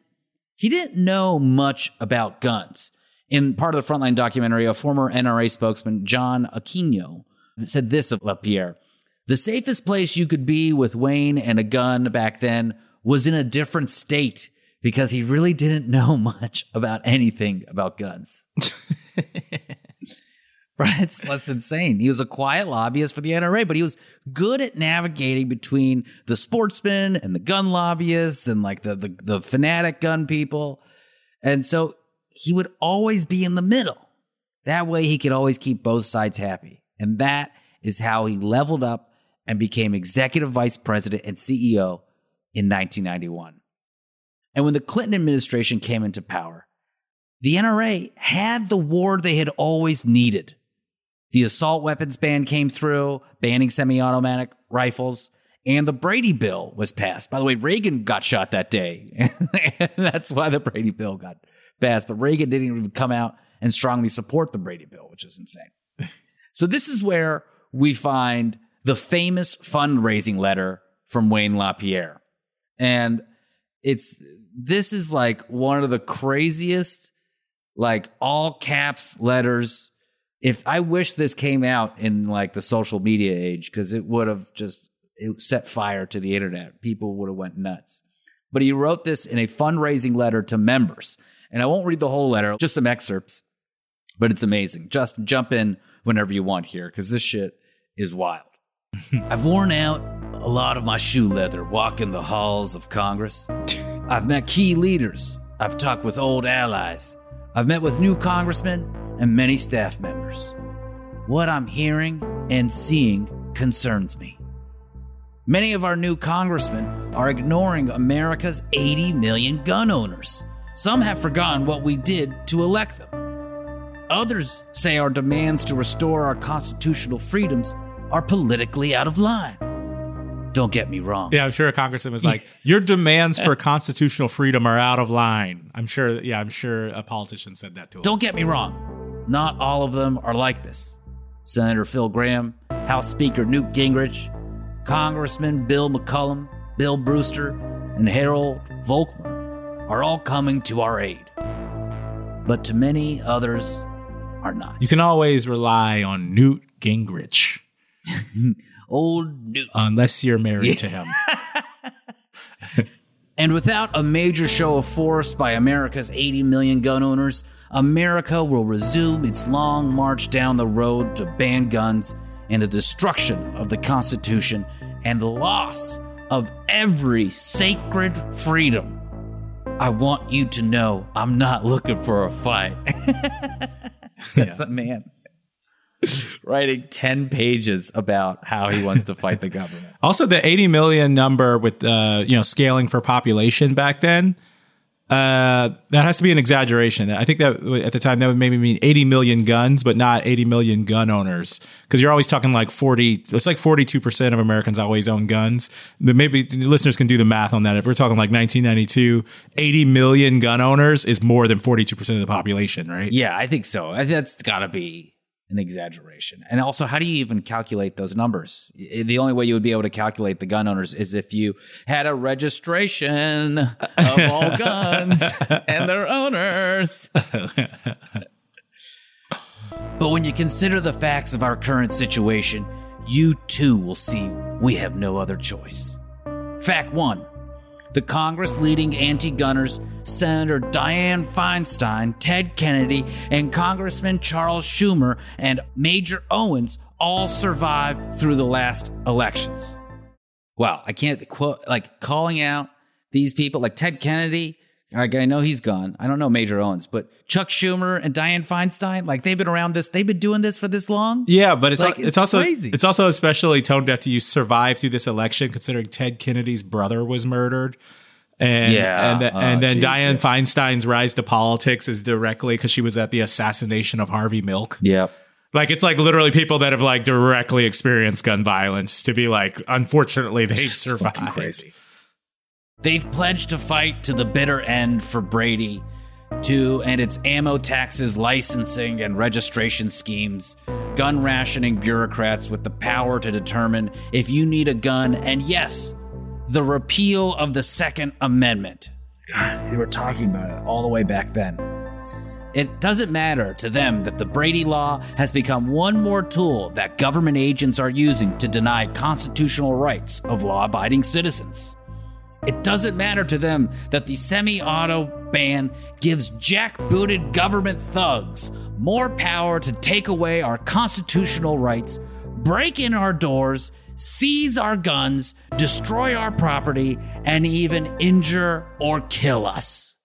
he didn't know much about guns. In part of the Frontline documentary, a former NRA spokesman, John Aquilino, said this of LaPierre The safest place you could be with Wayne and a gun back then was in a different state because he really didn't know *laughs* much about anything about guns. *laughs* *laughs* Right? It's less insane. He was a quiet lobbyist for the NRA, but he was good at navigating between the sportsmen and the gun lobbyists and like the, the, the fanatic gun people. And so he would always be in the middle. That way he could always keep both sides happy. And that is how he leveled up and became executive vice president and CEO in 1991. And when the Clinton administration came into power, the NRA had the war they had always needed the assault weapons ban came through, banning semi automatic rifles, and the Brady Bill was passed. By the way, Reagan got shot that day. *laughs* that's why the Brady Bill got passed. But Reagan didn't even come out and strongly support the Brady Bill, which is insane. so, this is where we find the famous fundraising letter from Wayne LaPierre. And it's this is like one of the craziest, like all caps letters if I wish this came out in like the social media age because it would have just it set fire to the internet. People would have went nuts. But he wrote this in a fundraising letter to members. And I won't read the whole letter, just some excerpts. But it's amazing. Just jump in whenever you want here because this shit is wild. *laughs* I've worn out a lot of my shoe leather walking the halls of Congress. *laughs* I've met key leaders. I've talked with old allies. I've met with new congressmen and many staff members. What I'm hearing and seeing concerns me. Many of our new congressmen are ignoring America's 80 million gun owners. Some have forgotten what we did to elect them. Others say our demands to restore our constitutional freedoms are politically out of line. Don't get me wrong. Yeah, I'm sure a congressman was *laughs* like, "Your demands for constitutional freedom are out of line." I'm sure. Yeah, I'm sure a politician said that to him. Don't get me wrong. Not all of them are like this. Senator Phil Gramm, House Speaker Newt Gingrich, Congressman Bill McCollum, Bill Brewster, and Harold Volkmer are all coming to our aid. But to many others are not. You can always rely on Newt Gingrich. *laughs* Old Newt. Unless you're married to him. *laughs* *laughs* And without a major show of force by America's 80 million gun owners, America will resume its long march down the road to ban guns and the destruction of the Constitution and loss of every sacred freedom. I want you to know I'm not looking for a fight. *laughs* That's a man writing 10 pages about how he wants to fight the government. Also, the 80 million number with uh, you know scaling for population back then, uh, that has to be an exaggeration. I think that at the time that would maybe mean 80 million guns, but not 80 million gun owners, because you're always talking like 40. It's like 42 percent of Americans always own guns. But maybe listeners can do the math on that. If we're talking like 1992, 80 million gun owners is more than 42 percent of the population, right? Yeah, I think so. I- That's got to be an exaggeration. And also, how do you even calculate those numbers? The only way you would be able to calculate the gun owners is if you had a registration of all *laughs* guns and their owners. *laughs* but when you consider the facts of our current situation, you too will see we have no other choice. Fact one the Congress leading anti gunners, Senator Dianne Feinstein, Ted Kennedy, and Congressman Charles Schumer and Major Owens all survived through the last elections. Wow, I can't quote, like calling out these people, like Ted Kennedy. Like, I know he's gone. I don't know Major Owens, but Chuck Schumer and Dianne Feinstein, like they've been around this, they've been doing this for this long. Yeah, but it's Like, it's, it's also crazy. it's also especially tone deaf to you survive through this election, considering Ted Kennedy's brother was murdered, and Yeah. and, th- Oh, and then geez, Dianne yeah. Feinstein's rise to politics is directly because she was at the assassination of Harvey Milk. Yeah. Like it's like literally people that have like directly experienced gun violence to be like, unfortunately, they've survived. fucking crazy. They've pledged to fight to the bitter end for Brady, to and its ammo taxes, licensing, and registration schemes, gun rationing bureaucrats with the power to determine if you need a gun, and yes, the repeal of the Second Amendment. God, they were talking about it all the way back then. It doesn't matter to them that the Brady Law has become one more tool that government agents are using to deny constitutional rights of law abiding citizens. It doesn't matter to them that the semi auto ban gives jack-booted government thugs more power to take away our constitutional rights, break in our doors, seize our guns, destroy our property, and even injure or kill us.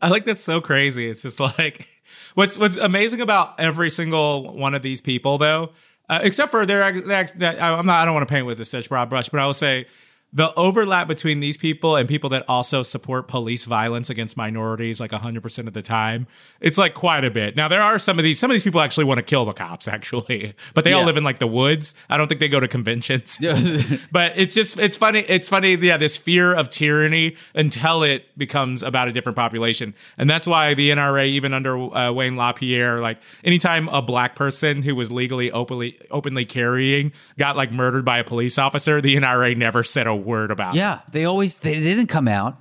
I like that's so crazy. It's just like *laughs* what's what's amazing about every single one of these people, though, uh, except for their that I'm not. I don't want to paint with a such broad brush, but I will say the overlap between these people and people that also support police violence against minorities like 100% of the time it's like quite a bit. Now there are some of these some of these people actually want to kill the cops actually *laughs* but they all live in like the woods. I don't think they go to conventions. *laughs* But it's just it's funny it's funny yeah this fear of tyranny until it becomes about a different population. And that's why the nra even under uh, wayne lapierre like anytime a black person who was legally openly openly carrying got like murdered by a police officer the nra never said a word about Yeah, they always they didn't come out.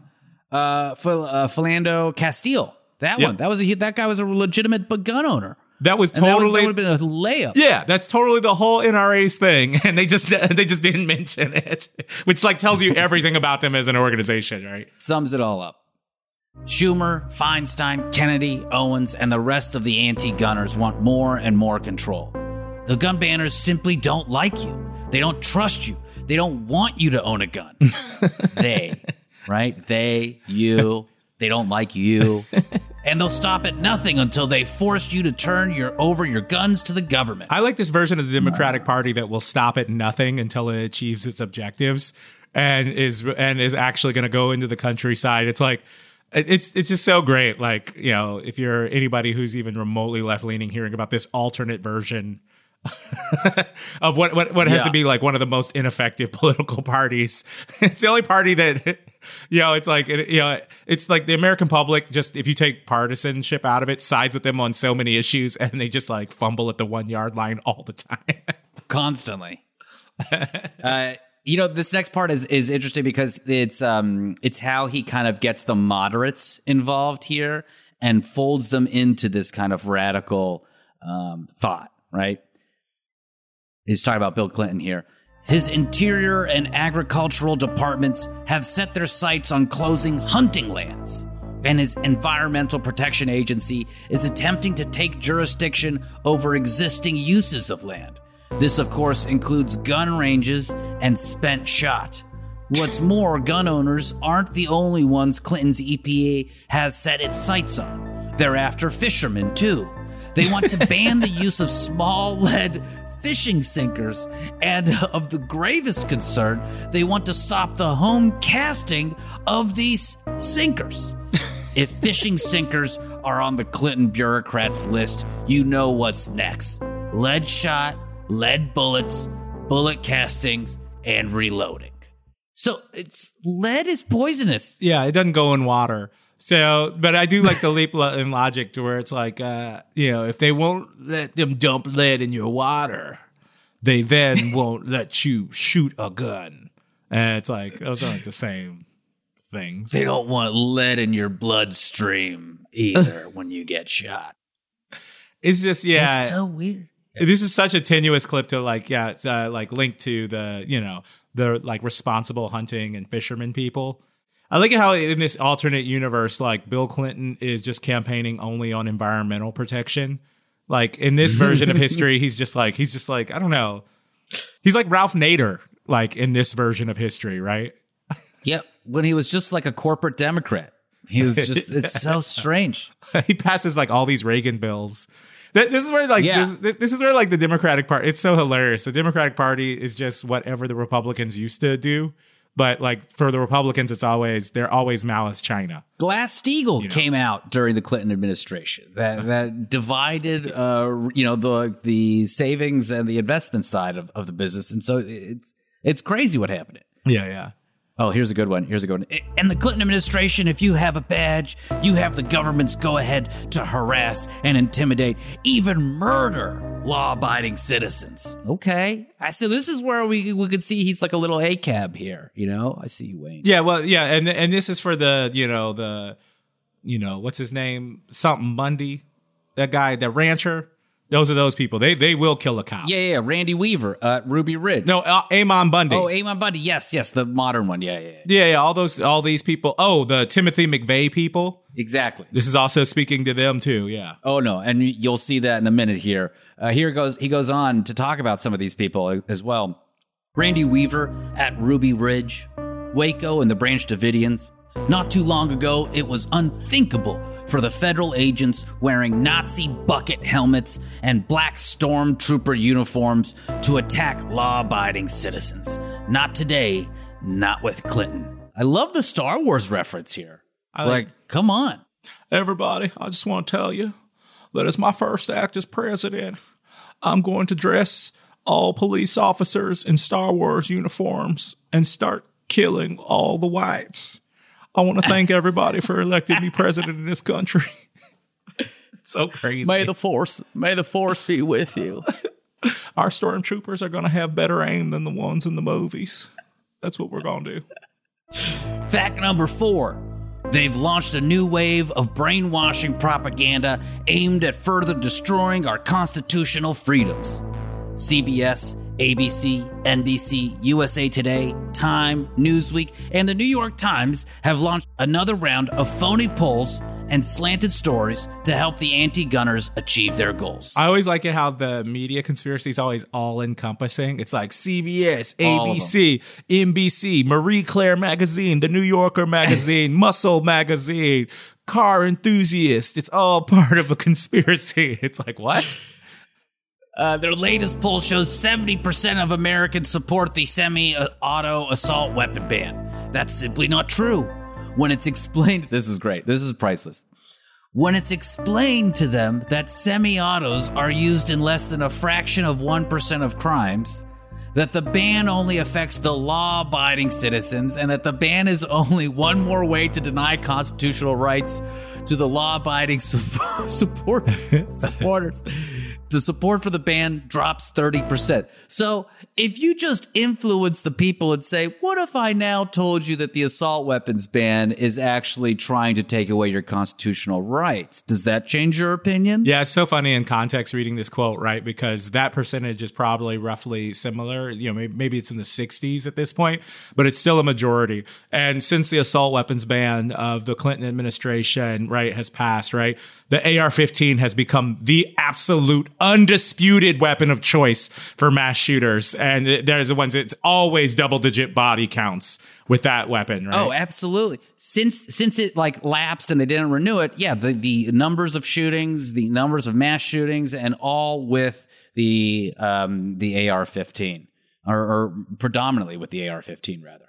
Uh, Phil, uh Philando Castile, that Yeah. one, that was a that guy was a legitimate gun owner. that was And that, was, totally that would have been a layup. Yeah, that's totally the whole NRA's thing, *laughs* and they just *laughs* they just didn't mention it, *laughs* which like tells you everything about them as an organization, right? Sums it all up. Schumer, Feinstein, Kennedy, Owens, and the rest of the anti-gunners want more and more control. The gun banners simply don't like you. They don't trust you. They don't want you to own a gun. *laughs* they, right? They, you, they don't like you. *laughs* And they'll stop at nothing until they force you to turn your over your guns to the government. I like this version of the Democratic Party that will stop at nothing until it achieves its objectives, and is and is actually going to go into the countryside. It's like it's it's just so great. Like you know, if you're anybody who's even remotely left leaning, hearing about this alternate version *laughs* of what what, what has Yeah. to be like one of the most ineffective *laughs* political parties. *laughs* it's the only party that you know. It's like it, you know, it's like the American public. Just if you take partisanship out of it, sides with them on so many issues, and they just like fumble at the one yard line all the time. constantly. uh, you know, this next part is is interesting because it's um it's how he kind of gets the moderates involved here and folds them into this kind of radical um, thought. Right? He's talking about Bill Clinton here. His interior and agricultural departments have set their sights on closing hunting lands. And his Environmental Protection Agency is attempting to take jurisdiction over existing uses of land. This, of course, includes gun ranges and spent shot. What's more, gun owners aren't the only ones Clinton's EPA has set its sights on. They're after fishermen, too. They want to *laughs* ban the use of small lead fishing sinkers, and *laughs* of the gravest concern, they want to stop the home casting of these sinkers. *laughs* if fishing sinkers are on the Clinton bureaucrats list, you know what's next lead shot, lead bullets, bullet castings, and reloading. So it's lead is poisonous. Yeah, it doesn't go in water. So, but I do like the leap in logic to where it's like, uh, you know, if they won't let them dump lead in your water, they then *laughs* won't let you shoot a gun. And it's like those are like the same things. They don't want lead in your bloodstream either *laughs* when you get shot. It's just yeah, It's so weird. this is such a tenuous clip to like yeah it's uh, like linked to the you know the like responsible hunting and fishermen people i like how in this alternate universe like bill clinton is just campaigning only on environmental protection like in this *laughs* version of history he's just like he's just like i don't know he's like ralph nader like in this version of history right Yep. When he was just like a corporate Democrat. He was just, *laughs* it's so strange. he passes like all these Reagan bills. This is where like Yeah. this, this this is where like the Democratic Party. It's so hilarious. The Democratic Party is just whatever the Republicans used to do, but like for the Republicans, it's always they're always malice China. Glass Steagall came out during the Clinton administration that that divided, uh, you know, the the savings and the investment side of, of the business, and so it's it's crazy what happened. Yeah, yeah. Oh, here's a good one. Here's a good one. And the Clinton administration, if you have a badge, you have the government's go ahead to harass and intimidate, even murder law abiding citizens. Okay. I see this is where we we could see he's like a little ACAB here, you know? I see you, Wayne. Yeah, well, yeah, and and this is for the you know the you know what's his name something Bundy, that guy, that rancher. Those are those people. They they will kill a cop. Yeah, yeah. Randy Weaver, uh, Ruby Ridge. No, uh, Ammon Bundy. Oh, Ammon Bundy. Yes, yes, the modern one. Yeah, yeah, yeah. yeah, yeah. All those all these people. Oh, the Timothy McVeigh people. Exactly. This is also speaking to them too. Yeah. Oh no, and you'll see that in a minute here. Uh, here goes. He goes on to talk about some of these people as well. Randy Weaver at Ruby Ridge, Waco and the Branch Davidians. Not too long ago, it was unthinkable for the federal agents wearing Nazi bucket helmets and black stormtrooper uniforms to attack law abiding citizens. Not today, not with Clinton. I love the Star Wars reference here. I, like, come on. Everybody, I just want to tell you that as my first act as president, I'm going to dress all police officers in Star Wars uniforms and start killing all the whites. I want to thank everybody for electing me president in this country. *laughs* it's so crazy. May the force, may the force be with you. *laughs* Our stormtroopers are going to have better aim than the ones in the movies. That's what we're going to do. Fact number four. They've launched a new wave of brainwashing propaganda aimed at further destroying our constitutional freedoms. CBS, ABC, NBC, USA Today, Time, Newsweek, and the New York Times have launched another round of phony polls and slanted stories to help the anti gunners achieve their goals. I always like it how the media conspiracy is always all encompassing. It's like CBS, ABC, NBC, Marie Claire magazine, The New Yorker magazine, *laughs* Muscle magazine, Car Enthusiast. It's all *laughs* part of a conspiracy. It's like, what? Uh, their latest poll shows 70% of Americans support the semi auto assault weapon ban. That's simply not true. When it's explained, *laughs* this is great. This is priceless. when it's explained to them that semi autos are used in less than a fraction of 1% of crimes, that the ban only affects the law abiding citizens, and that the ban is only one more way to deny constitutional rights to the law abiding *laughs* support, *laughs* supporters. The support for the ban drops 30%. So if you just influence the people and say, what if I now told you that the assault weapons ban is actually trying to take away your constitutional rights? Does that change your opinion? Yeah, it's so funny in context reading this quote, right? Because that percentage is probably roughly similar. You know, maybe, maybe it's in the 60s at this point, but it's still a majority. And since the assault weapons ban of the Clinton administration, right, has passed, right, the AR 15 has become the absolute undisputed weapon of choice for mass shooters. And there's the ones, it's always double digit body counts with that weapon, right? Oh, absolutely. Since since it like lapsed and they didn't renew it, yeah, the, the numbers of shootings, the numbers of mass shootings, and all with the um, the AR-15, or, or predominantly with the AR-15, rather.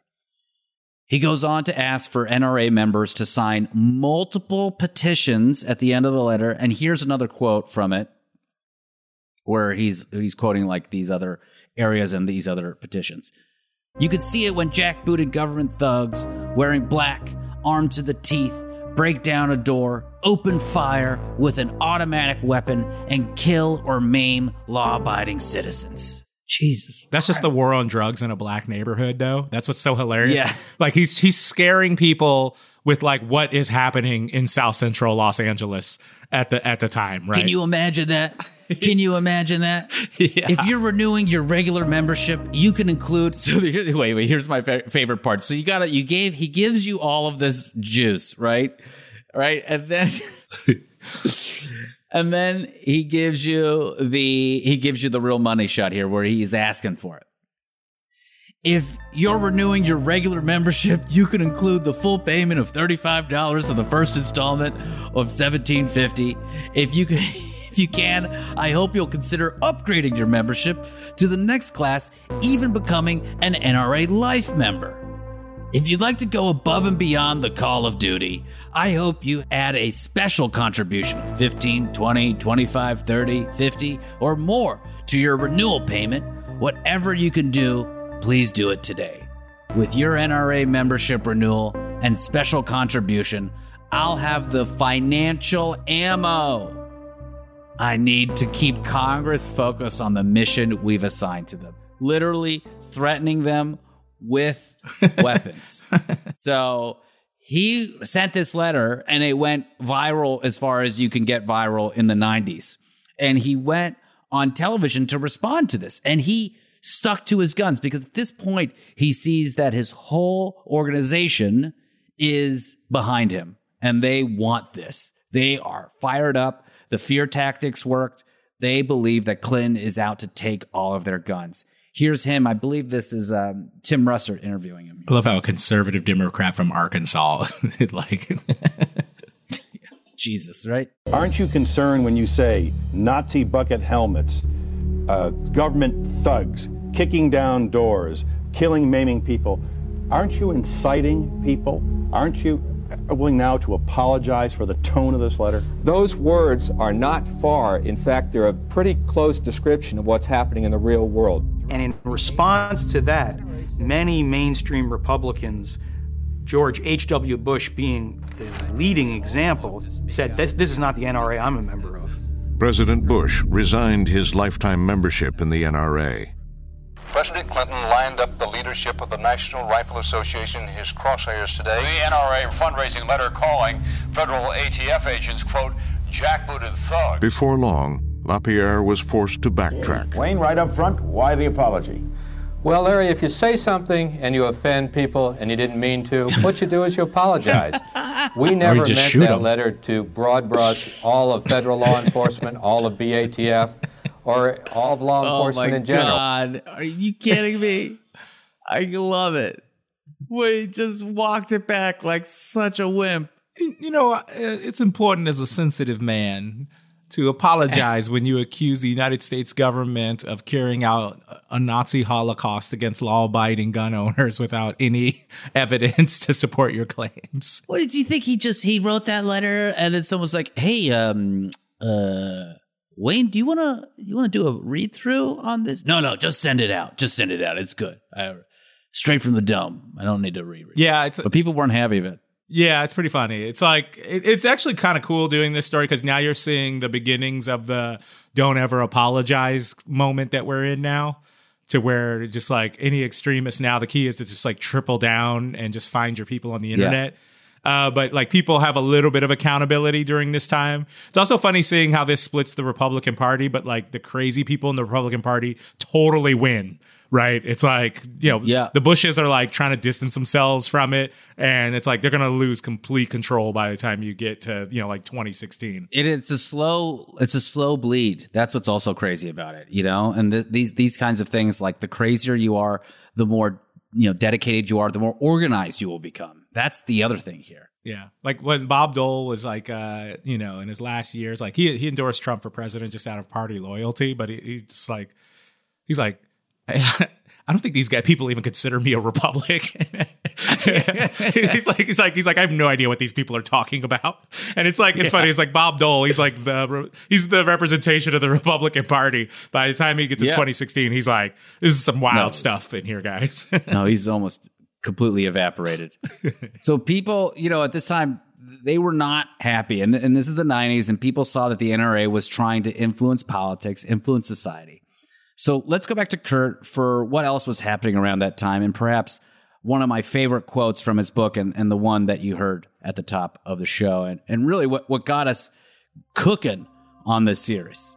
He goes on to ask for NRA members to sign multiple petitions at the end of the letter. And here's another quote from it where he's he's quoting like these other areas and these other petitions. You could see it when jackbooted government thugs wearing black, armed to the teeth, break down a door, open fire with an automatic weapon, and kill or maim law abiding citizens. Jesus. That's just the war on drugs in a black neighborhood though. That's what's so hilarious. Yeah. Like he's he's scaring people with like what is happening in South Central Los Angeles at the at the time, right? Can you imagine that? Can you imagine that? *laughs* Yeah. If you're renewing your regular membership, you can include. So *laughs* wait, wait. Here's my fa- favorite part. So you got to You gave. He gives you all of this juice, right? Right, and then. *laughs* and then he gives you the he gives you the real money shot here where he's asking for it. If you're renewing your regular membership, you can include the full payment of $35 of the first installment of $17.50. If you can *laughs* if you can, I hope you'll consider upgrading your membership to the next class, even becoming an NRA Life member. If you'd like to go above and beyond the call of duty, I hope you add a special contribution of 15, 20, 25, 30, 50, or more to your renewal payment. Whatever you can do, please do it today. With your NRA membership renewal and special contribution, I'll have the financial ammo I need to keep Congress focused on the mission we've assigned to them. Literally threatening them with *laughs* weapons. so he sent this letter and it went viral as far as you can get viral in the 90s. And he went on television to respond to this. And he stuck to his guns because at this point, he sees that his whole organization is behind him and they want this. They are fired up. The fear tactics worked. They believe that Clinton is out to take all of their guns. Here's him. I believe this is um, Tim Russert interviewing him. I love how a conservative Democrat from Arkansas, *laughs* like, Jesus, right? Aren't you concerned when you say Nazi bucket helmets, uh, government thugs, kicking down doors, killing, maiming people? Aren't you inciting people? Aren't you willing now to apologize for the tone of this letter? Those words are not far. In fact, they're a pretty close description of what's happening in the real world. And in response to that, many mainstream Republicans, George H.W. Bush being the leading example, said, this, this is not the NRA I'm a member of. President Bush resigned his lifetime membership in the NRA. President Clinton lined up the leadership of the National Rifle Association in his crosshairs today. The NRA fundraising letter calling federal ATF agents, quote, jackbooted thugs. Before long, LaPierre was forced to backtrack. Wayne, right up front, why the apology? Well, Larry, if you say something and you offend people and you didn't mean to, what you do is you apologize. *laughs* We never meant that them. letter to broad brush all of federal law enforcement, all of BATF, or all of law enforcement oh my in general. God. Are you kidding me? I love it. We just walked it back like such a wimp. you know, uh, it's important as a sensitive man to apologize when you accuse the United States government of carrying out a Nazi Holocaust against law abiding gun owners without any *laughs* evidence to support your claims. What did you think? He just he wrote that letter, and then someone's like, "Hey, um, uh, Wayne, do you wanna you wanna do a read through on this?" No, no, just send it out. Just send it out. It's good. I, straight from the dome. I don't need to reread. Yeah, it's but people weren't happy with it. Yeah, it's pretty funny. It's like it, it's actually kind of cool doing this story because now you're seeing the beginnings of the "don't ever apologize" moment that we're in now. To where just like any extremist now, the key is to just like triple down and just find your people on the internet. Uh, but like people have a little bit of accountability during this time. It's also funny seeing how this splits the Republican Party, but like the crazy people in the Republican Party totally win. Right? It's like you know, Yeah. the Bushes are like trying to distance themselves from it, and it's like they're gonna lose complete control by the time you get to you know like 2016. It, it's a slow it's a slow bleed. That's what's also crazy about it, you know. And th- these these kinds of things, like the crazier you are, the more you know dedicated you are, the more organized you will become. That's the other thing here. Yeah, like when Bob Dole was like, uh, you know, in his last years, like he he endorsed Trump for president just out of party loyalty, but he, he's like, he's like, I don't think these guys people even consider me a Republican. *laughs* he's like, he's like, he's like, I have no idea what these people are talking about, and it's like, it's Yeah. funny. It's like Bob Dole. He's like the he's the representation of the Republican Party. By the time he gets to Yeah. 2016, he's like, this is some wild No, stuff in here, guys. *laughs* no, he's almost completely evaporated. so people, you know, at this time they were not happy, and and this is the '90s, and people saw that the NRA was trying to influence politics, influence society. So let's go back to Kurt for what else was happening around that time, and perhaps one of my favorite quotes from his book, and, and the one that you heard at the top of the show, and and really what what got us cooking on this series.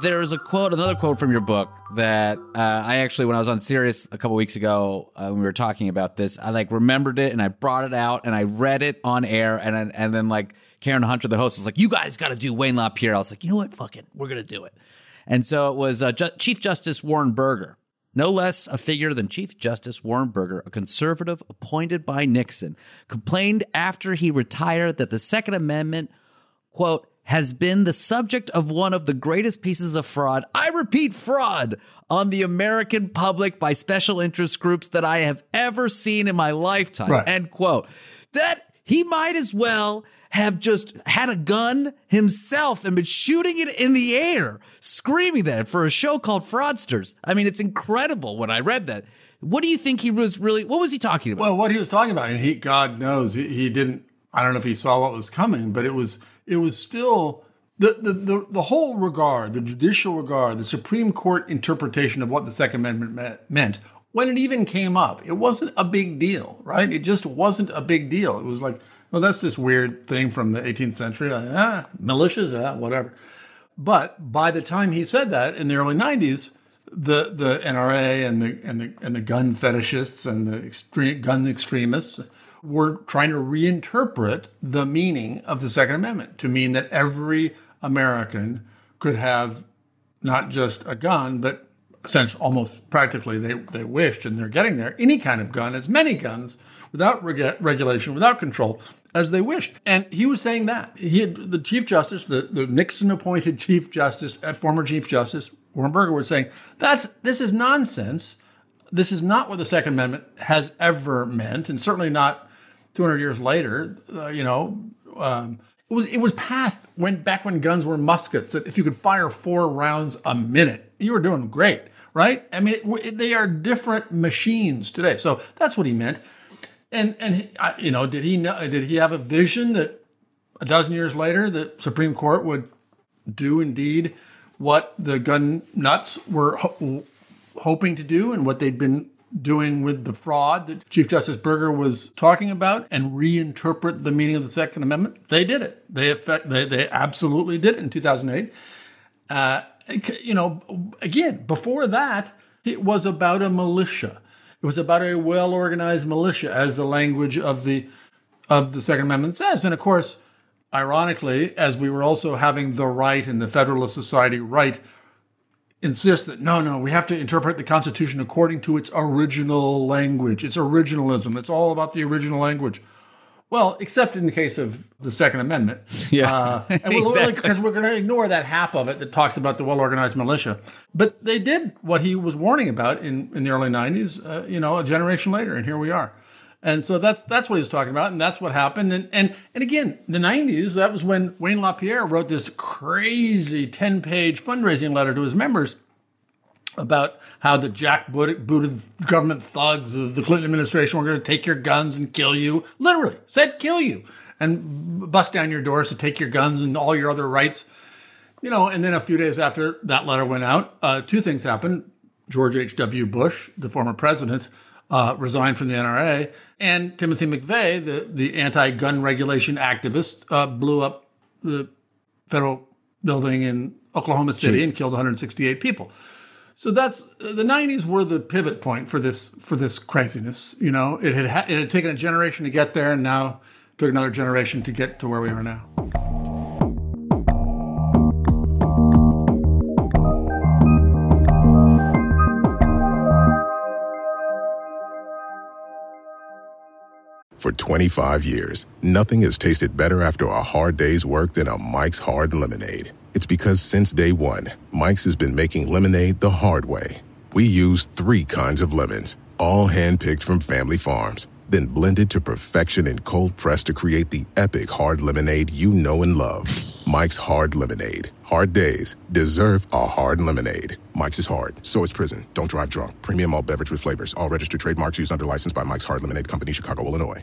There's a quote, another quote from your book that uh, I actually, when I was on Sirius a couple weeks ago, uh, when we were talking about this, I like remembered it and I brought it out and I read it on air, and then- and then like Karen Hunter, the host, was like, "You guys got to do Wayne LaPierre." I was like, "You know what? Fuck it, we're gonna do it." And so it was uh, Ju- Chief Justice Warren Burger, no less a figure than Chief Justice Warren Burger, a conservative appointed by Nixon, complained after he retired that the Second Amendment quote, has been the subject of one of the greatest pieces of fraud. I repeat, fraud on the American public by special interest groups that I have ever seen in my lifetime. Right. End quote. That he might as well have just had a gun himself and been shooting it in the air, screaming that for a show called Fraudsters. I mean, it's incredible when I read that. What do you think he was really, what was he talking about? Well, what he was talking about, and he, God knows, he, he didn't. I don't know if he saw what was coming, but it was it was still the, the the the whole regard, the judicial regard, the Supreme Court interpretation of what the Second Amendment meant when it even came up. It wasn't a big deal, right? It just wasn't a big deal. It was like, well, that's this weird thing from the 18th century, ah, militias, ah, whatever. But by the time he said that in the early 90s, the the NRA and the and the and the gun fetishists and the extreme gun extremists were trying to reinterpret the meaning of the Second Amendment to mean that every American could have not just a gun, but essentially almost practically they, they wished, and they're getting there, any kind of gun, as many guns, without reg- regulation, without control, as they wished. And he was saying that. He had, the Chief Justice, the, the Nixon appointed Chief Justice, uh, former Chief Justice, Warren was saying, that's this is nonsense. This is not what the Second Amendment has ever meant, and certainly not 200 years later. Uh, you know, um, it was it was passed when back when guns were muskets that if you could fire four rounds a minute, you were doing great, right? I mean, it, it- they are different machines today. So that's what he meant. And and you know, did he know? Did he have a vision that a dozen years later the Supreme Court would do indeed what the gun nuts were ho- hoping to do and what they'd been doing with the fraud that Chief Justice Burger was talking about and reinterpret the meaning of the Second Amendment? They did it. They effect, they, they absolutely did it in 2008. Uh, you know, again, before that, it was about a militia. It was about a well-organized militia, as the language of the of the Second Amendment says. And of course, ironically, as we were also having the right in the Federalist Society right insist that no, no, we have to interpret the Constitution according to its original language. It's originalism. It's all about the original language. Well, except in the case of the Second Amendment. *laughs* Yeah. Uh, and we're Exactly. because we're going to ignore that half of it that talks about the well organized militia. But they did what he was warning about in, in the early 90s, uh, you know, a generation later, and here we are. And so that's that's what he was talking about, and that's what happened. And and and again, the '90s. That was when Wayne LaPierre wrote this crazy ten-page fundraising letter to his members about how the jackbooted booted government thugs of the Clinton administration were going to take your guns and kill you. Literally said kill you and bust down your doors to take your guns and all your other rights. You know, and then a few days after that letter went out, uh, two things happened. George H.W. Bush, the former president, uh, resigned from the NRA, and Timothy McVeigh, the, the anti gun regulation activist, uh, blew up the federal building in Oklahoma City Jesus. and killed 168 people. So that's the '90s were the pivot point for this for this craziness. You know, it had ha- it had taken a generation to get there, and now took another generation to get to where we are now. For 25 years, nothing has tasted better after a hard day's work than a Mike's Hard Lemonade. It's because since day one, Mike's has been making lemonade the hard way. We use three kinds of lemons, all handpicked from family farms, then blended to perfection and cold pressed to create the epic hard lemonade you know and love. Mike's Hard Lemonade. Hard days deserve a hard lemonade. Mike's is hard, so is prison. Don't drive drunk. Premium all beverage with flavors. All registered trademarks used under license by Mike's Hard Lemonade Company, Chicago, Illinois.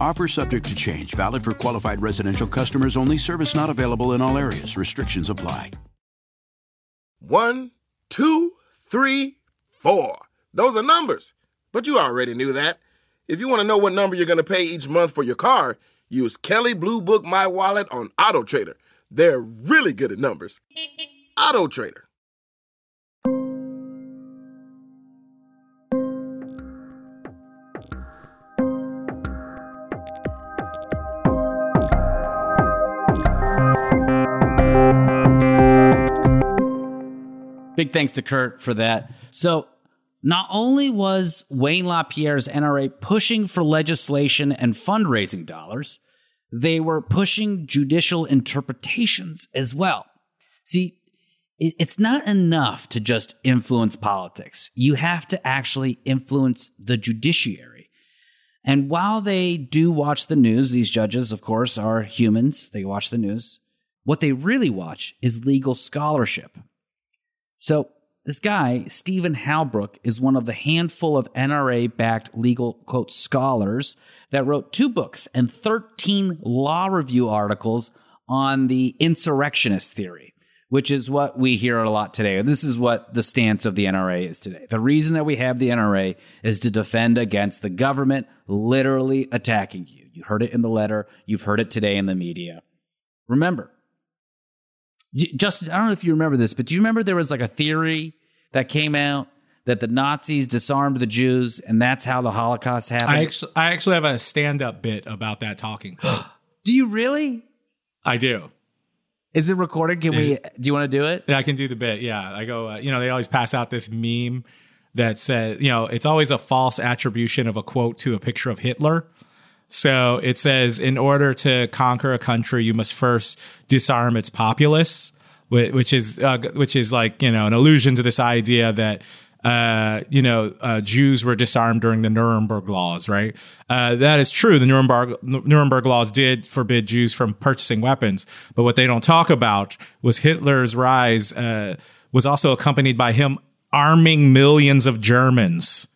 Offer subject to change, valid for qualified residential customers only, service not available in all areas. Restrictions apply. One, two, three, four. Those are numbers. But you already knew that. If you want to know what number you're going to pay each month for your car, use Kelley Blue Book My Wallet on Auto Trader. They're really good at numbers. Auto Trader. Big thanks to Kurt for that. So, not only was Wayne LaPierre's NRA pushing for legislation and fundraising dollars, they were pushing judicial interpretations as well. See, it's not enough to just influence politics. You have to actually influence the judiciary. And while they do watch the news, these judges, of course, are humans. They watch the news. What they really watch is legal scholarship. So, this guy, Stephen Halbrook, is one of the handful of NRA backed legal quote scholars that wrote two books and 13 law review articles on the insurrectionist theory, which is what we hear a lot today. And this is what the stance of the NRA is today. The reason that we have the NRA is to defend against the government literally attacking you. You heard it in the letter, you've heard it today in the media. Remember, Justin, I don't know if you remember this, but do you remember there was like a theory that came out that the Nazis disarmed the Jews and that's how the Holocaust happened? I actually, I actually have a stand-up bit about that talking. *gasps* do you really? I do. Is it recorded? Can we? Do you want to do it? Yeah, I can do the bit. Yeah, I go. Uh, you know, they always pass out this meme that says, you know, it's always a false attribution of a quote to a picture of Hitler. So it says, in order to conquer a country, you must first disarm its populace, which is uh, which is like you know an allusion to this idea that uh, you know, uh, Jews were disarmed during the Nuremberg laws, right? Uh, that is true. The Nuremberg Nuremberg laws did forbid Jews from purchasing weapons, but what they don't talk about was Hitler's rise uh, was also accompanied by him arming millions of Germans.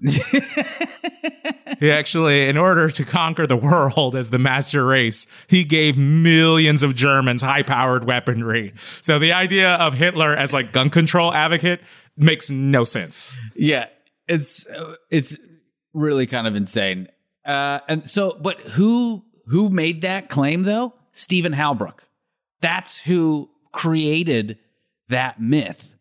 *laughs* he actually, in order to conquer the world as the master race, he gave millions of Germans high powered weaponry. So the idea of Hitler as like gun control advocate makes no sense. Yeah, it's it's really kind of insane. Uh, and so, but who who made that claim though? Stephen Halbrook. That's who created that myth.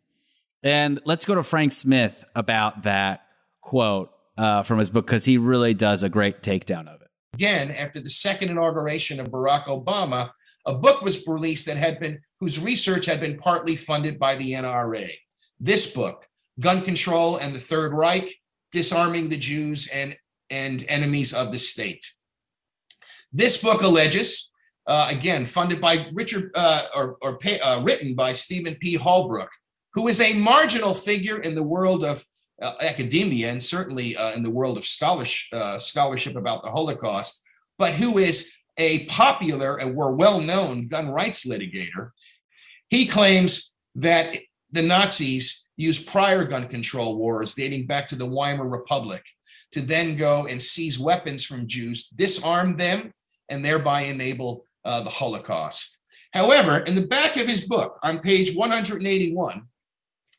And let's go to Frank Smyth about that quote uh, from his book because he really does a great takedown of it. Again, after the second inauguration of Barack Obama, a book was released that had been whose research had been partly funded by the NRA. This book, Gun Control and the Third Reich, Disarming the Jews and, and Enemies of the State. This book alleges, uh, again, funded by Richard uh, or, or pay, uh, written by Stephen P. Halbrook, who is a marginal figure in the world of uh, academia and certainly uh, in the world of scholarship, uh, scholarship about the Holocaust, but who is a popular and we're well-known gun rights litigator. He claims that the Nazis used prior gun control wars dating back to the Weimar Republic to then go and seize weapons from Jews, disarm them, and thereby enable uh, the Holocaust. However, in the back of his book, on page 181,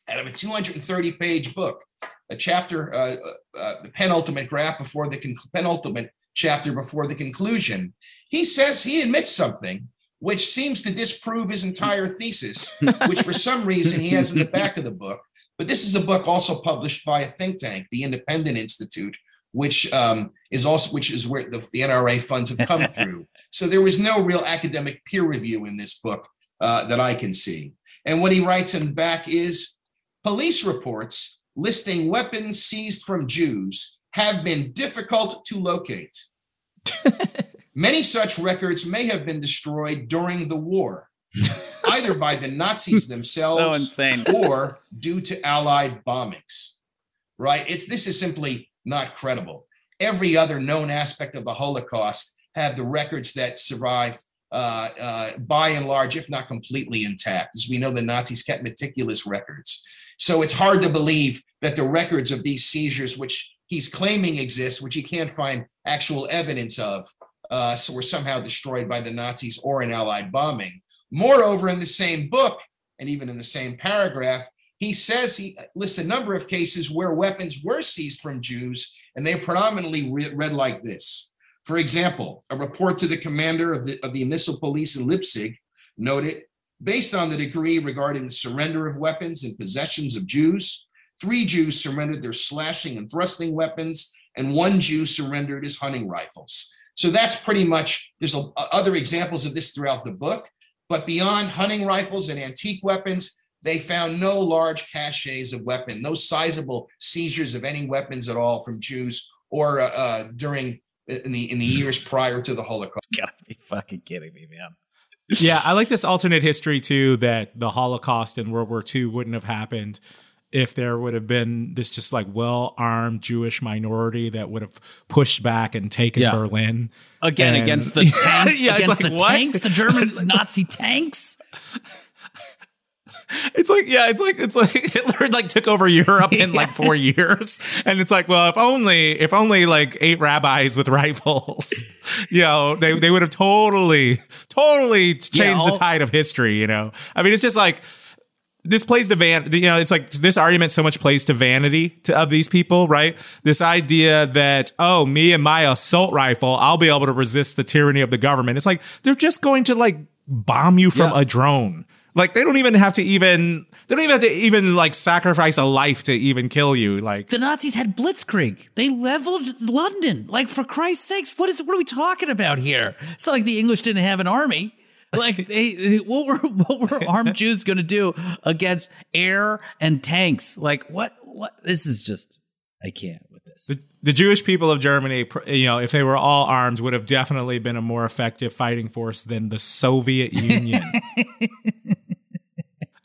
out of a 230 page book, a chapter, uh, uh, uh, the penultimate graph before the con- penultimate chapter before the conclusion, he says he admits something which seems to disprove his entire thesis, which for some reason he has in the back of the book. But this is a book also published by a think tank, the Independent Institute, which um, is also which is where the, the, NRA funds have come *laughs* through. So there was no real academic peer review in this book uh, that I can see. And what he writes in back is police reports listing weapons seized from Jews have been difficult to locate. *laughs* Many such records may have been destroyed during the war, *laughs* either by the Nazis themselves so or due to Allied bombings. Right? It's this is simply not credible. Every other known aspect of the Holocaust have the records that survived uh, uh, by and large, if not completely intact. As we know, the Nazis kept meticulous records. So it's hard to believe that the records of these seizures, which he's claiming exist, which he can't find actual evidence of, uh, so were somehow destroyed by the Nazis or an Allied bombing. Moreover, in the same book and even in the same paragraph, he says he lists a number of cases where weapons were seized from Jews, and they predominantly re- read like this. For example, a report to the commander of the, of the municipal police in Leipzig noted based on the degree regarding the surrender of weapons and possessions of Jews, three Jews surrendered their slashing and thrusting weapons, and one Jew surrendered his hunting rifles. So that's pretty much, there's a, other examples of this throughout the book, but beyond hunting rifles and antique weapons, they found no large caches of weapons, no sizable seizures of any weapons at all from Jews or uh, uh, during in the in the years prior to the Holocaust. *laughs* You gotta be fucking kidding me, man yeah, I like this alternate history too that the Holocaust and World War II wouldn't have happened if there would have been this just like well armed Jewish minority that would have pushed back and taken yeah. Berlin again and, against the *laughs* tanks. yeah, against like, the what? tanks, the German Nazi tanks. *laughs* It's like yeah, it's like it's like *laughs* Hitler like took over Europe in like four years, and it's like well, if only if only like eight rabbis with rifles, *laughs* you know, they they would have totally totally changed yeah, all- the tide of history. You know, I mean, it's just like this plays to van you know it's like this argument so much plays to vanity to, of these people right? This idea that oh me and my assault rifle i'll be able to resist the tyranny of the government. It's like they're just going to like bomb you from yeah. a drone like they don't even have to even they don't even have to even like sacrifice a life to even kill you. Like the Nazis had blitzkrieg. They leveled London. Like for Christ's sakes, what is what are we talking about here? It's not like the English didn't have an army. Like *laughs* they, what were what were *laughs* armed Jews going to do against air and tanks? Like what what this is just I can't with this. The, the Jewish people of Germany, you know, if they were all armed, would have definitely been a more effective fighting force than the Soviet Union. *laughs*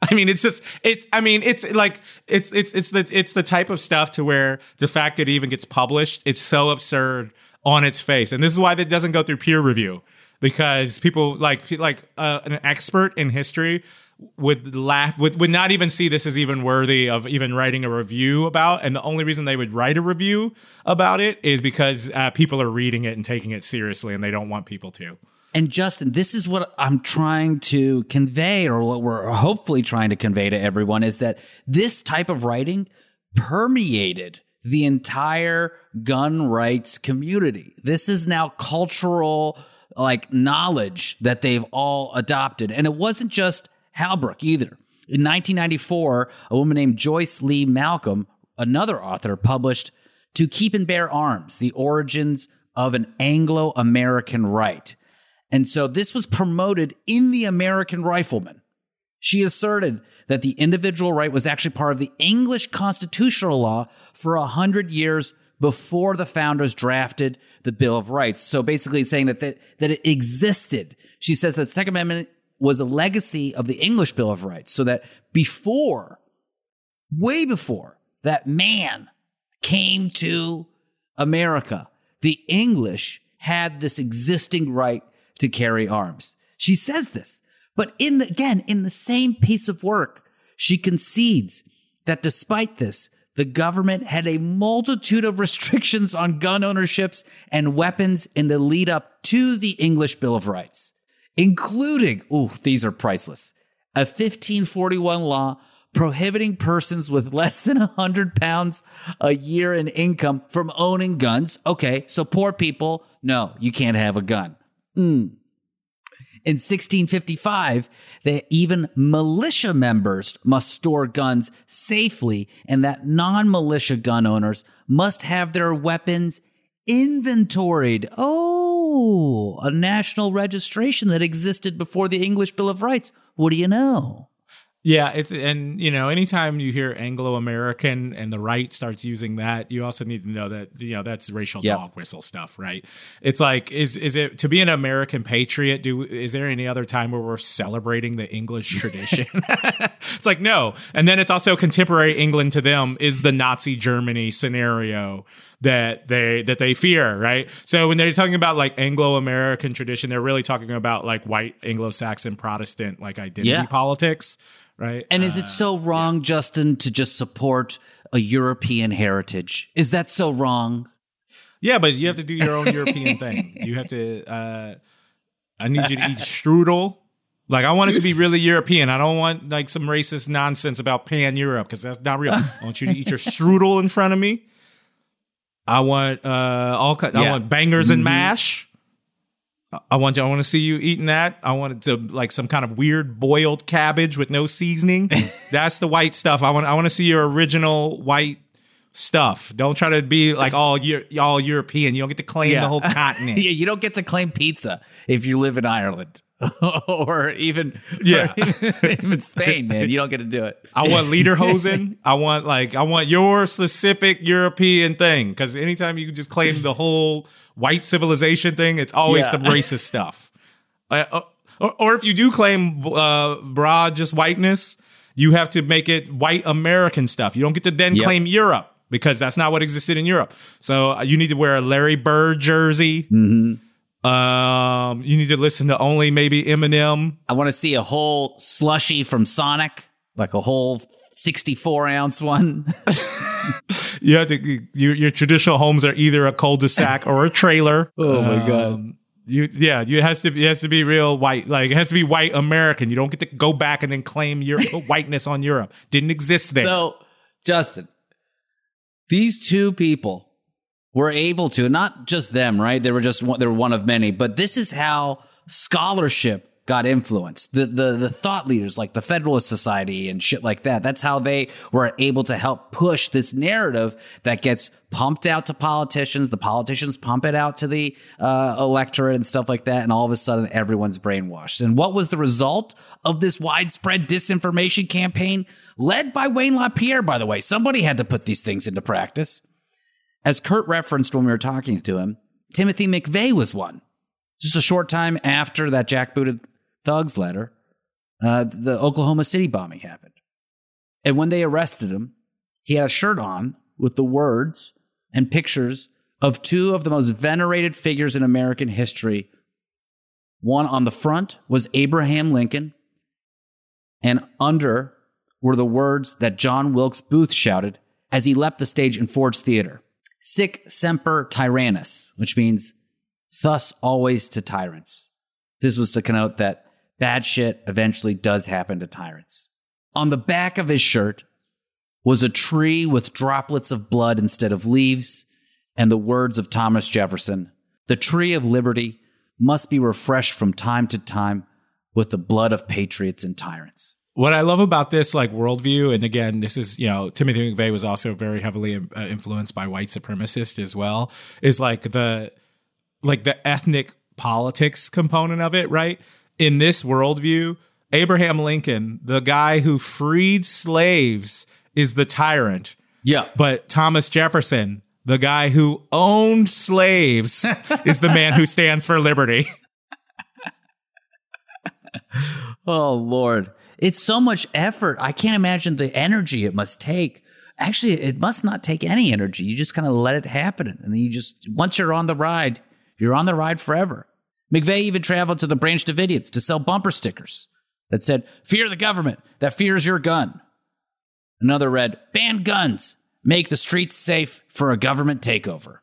*laughs* I mean, it's just it's. I mean, it's like it's it's it's the it's the type of stuff to where the fact that it even gets published, it's so absurd on its face, and this is why it doesn't go through peer review because people like like uh, an expert in history would laugh would, would not even see this as even worthy of even writing a review about and the only reason they would write a review about it is because uh, people are reading it and taking it seriously and they don't want people to And Justin, this is what I'm trying to convey, or what we're hopefully trying to convey to everyone, is that this type of writing permeated the entire gun rights community. This is now cultural like knowledge that they've all adopted. And it wasn't just Halbrook either. In 1994, a woman named Joyce Lee Malcolm, another author, published To Keep and Bear Arms The Origins of an Anglo American Right. And so this was promoted in the American Rifleman. She asserted that the individual right was actually part of the English constitutional law for a hundred years before the founders drafted the Bill of Rights. So basically, saying that, that that it existed. She says that Second Amendment was a legacy of the English Bill of Rights, so that before, way before that man came to America, the English had this existing right to carry arms. She says this, but in the, again, in the same piece of work, she concedes that despite this, the government had a multitude of restrictions on gun ownerships and weapons in the lead up to the English Bill of Rights, including, ooh, these are priceless, a 1541 law prohibiting persons with less than 100 pounds a year in income from owning guns. Okay, so poor people, no, you can't have a gun. Mm. In 1655, that even militia members must store guns safely, and that non militia gun owners must have their weapons inventoried. Oh, a national registration that existed before the English Bill of Rights. What do you know? Yeah, it, and you know, anytime you hear Anglo American and the right starts using that, you also need to know that you know that's racial Yep. dog whistle stuff, right? It's like, is is it to be an American patriot? Do is there any other time where we're celebrating the English *laughs* tradition? *laughs* it's like no, and then it's also contemporary England to them is the Nazi Germany scenario that they that they fear, right? So when they're talking about like Anglo American tradition, they're really talking about like white Anglo Saxon Protestant like identity Yeah. politics, right? And is it so wrong, Justin, to just support a European heritage? Is that so wrong? Yeah, but you have to do your own European *laughs* thing. You have to. uh I need you to eat strudel. Like I want it to be really European. I don't want like some racist nonsense about pan Europe because that's not real. I want you to eat your strudel in front of me. I want uh all ki- I want bangers and Mhm. mash. I- want you, I want to see you eating that. I want it to like some kind of weird boiled cabbage with no seasoning. *laughs* That's the white stuff. I want I want to see your original white stuff. Don't try to be like all Eu- all European. You don't get to claim the whole *laughs* continent. yeah, you don't get to claim pizza if you live in Ireland *laughs* or even Yeah. or *laughs* even Spain, man. You don't get to do it. I want lederhosen. I want like I want your specific European thing because anytime you just claim the whole white civilization thing, it's always Yeah. some racist stuff. Uh, uh, or, or if you do claim uh, broad just whiteness, you have to make it white American stuff. You don't get to then Yep. claim Europe because that's not what existed in Europe. So uh, you need to wear a Larry Bird jersey. Um, you need to listen to only maybe Eminem. I want to see a whole slushy from Sonic, like a whole 64 ounce one. *laughs* You have to your your traditional homes are either a cul-de-sac or a trailer. *laughs* Oh my God. Um, You yeah, you has to it has to be real white. Like it has to be white American. You don't get to go back and then claim your whiteness on Europe. Didn't exist there. So, Justin, these two people were able to, not just them, right? They were just one, they were one of many, but this is how scholarship got influenced. The, the, the thought leaders like the Federalist Society and shit like that. That's how they were able to help push this narrative that gets pumped out to politicians. The politicians pump it out to the uh, electorate and stuff like that. And all of a sudden, everyone's brainwashed. And what was the result of this widespread disinformation campaign led by Wayne LaPierre, by the way? Somebody had to put these things into practice. As Kurt referenced when we were talking to him, Timothy McVeigh was one. Just a short time after that jackbooted thugs letter, uh, the Oklahoma City bombing happened. And when they arrested him, he had a shirt on with the words and pictures of two of the most venerated figures in American history. One on the front was Abraham Lincoln, and under were the words that John Wilkes Booth shouted as he leapt the stage in Ford's Theater Sic semper tyrannis, which means thus always to tyrants. This was to connote that bad shit eventually does happen to tyrants. On the back of his shirt was a tree with droplets of blood instead of leaves and the words of Thomas Jefferson The tree of liberty must be refreshed from time to time with the blood of patriots and tyrants. What I love about this like worldview, and again, this is you know Timothy McVeigh was also very heavily uh, influenced by white supremacists as well. Is like the like the ethnic politics component of it, right? In this worldview, Abraham Lincoln, the guy who freed slaves, is the tyrant. Yeah. But Thomas Jefferson, the guy who owned slaves, *laughs* is the man who stands for liberty. *laughs* oh, Lord. It's so much effort. I can't imagine the energy it must take. Actually, it must not take any energy. You just kind of let it happen. And then you just, once you're on the ride, you're on the ride forever. McVeigh even traveled to the Branch Davidians to sell bumper stickers that said, Fear the government that fears your gun. Another read, Ban guns, make the streets safe for a government takeover.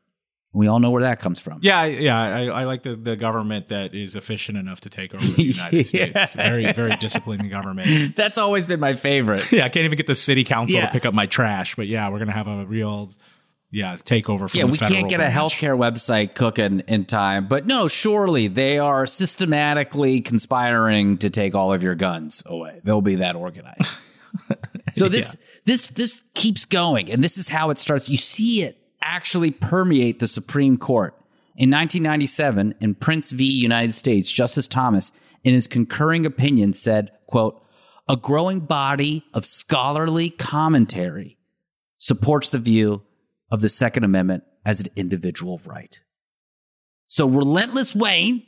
We all know where that comes from. Yeah, yeah. I, I like the, the government that is efficient enough to take over the United *laughs* States. Very, very disciplined government. *laughs* That's always been my favorite. *laughs* Yeah, I can't even get the city council Yeah. to pick up my trash. But yeah, we're gonna have a real yeah takeover. From yeah, we can't get a healthcare website cooking in time. But no, surely they are systematically conspiring to take all of your guns away. They'll be that organized. *laughs* so this this this keeps going, and this is how it starts. You see it actually permeate the Supreme Court. In 1997, in Printz v. United States, Justice Thomas, in his concurring opinion, said, quote, a growing body of scholarly commentary supports the view of the Second Amendment as an individual right. So Relentless Wayne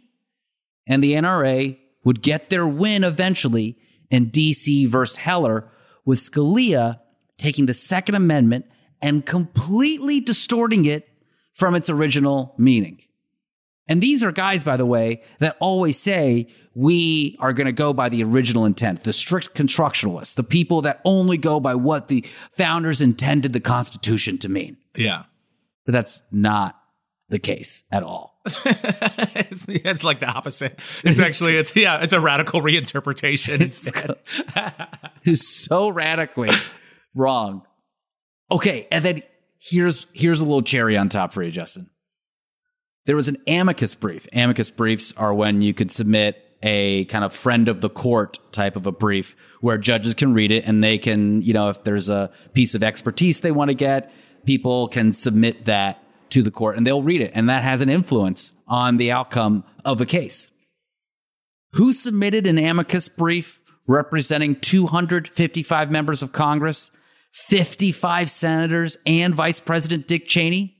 and the NRA would get their win eventually in DC versus Heller, with Scalia taking the Second Amendment and completely distorting it from its original meaning. And these are guys, by the way, that always say we are going to go by the original intent, the strict constructionalists, the people that only go by what the founders intended the Constitution to mean. Yeah, But that's not the case at all. *laughs* it's, it's like the opposite. It's actually it's yeah, it's a radical reinterpretation. instead. *laughs* It's so radically wrong. Okay, and then here's here's a little cherry on top for you, Justin. There was an amicus brief. Amicus briefs are when you could submit a kind of friend of the court type of a brief where judges can read it and they can, you know, if there's a piece of expertise they want to get, people can submit that to the court and they'll read it. And that has an influence on the outcome of a case. Who submitted an amicus brief representing 255 members of Congress, 55 senators, and Vice President Dick Cheney?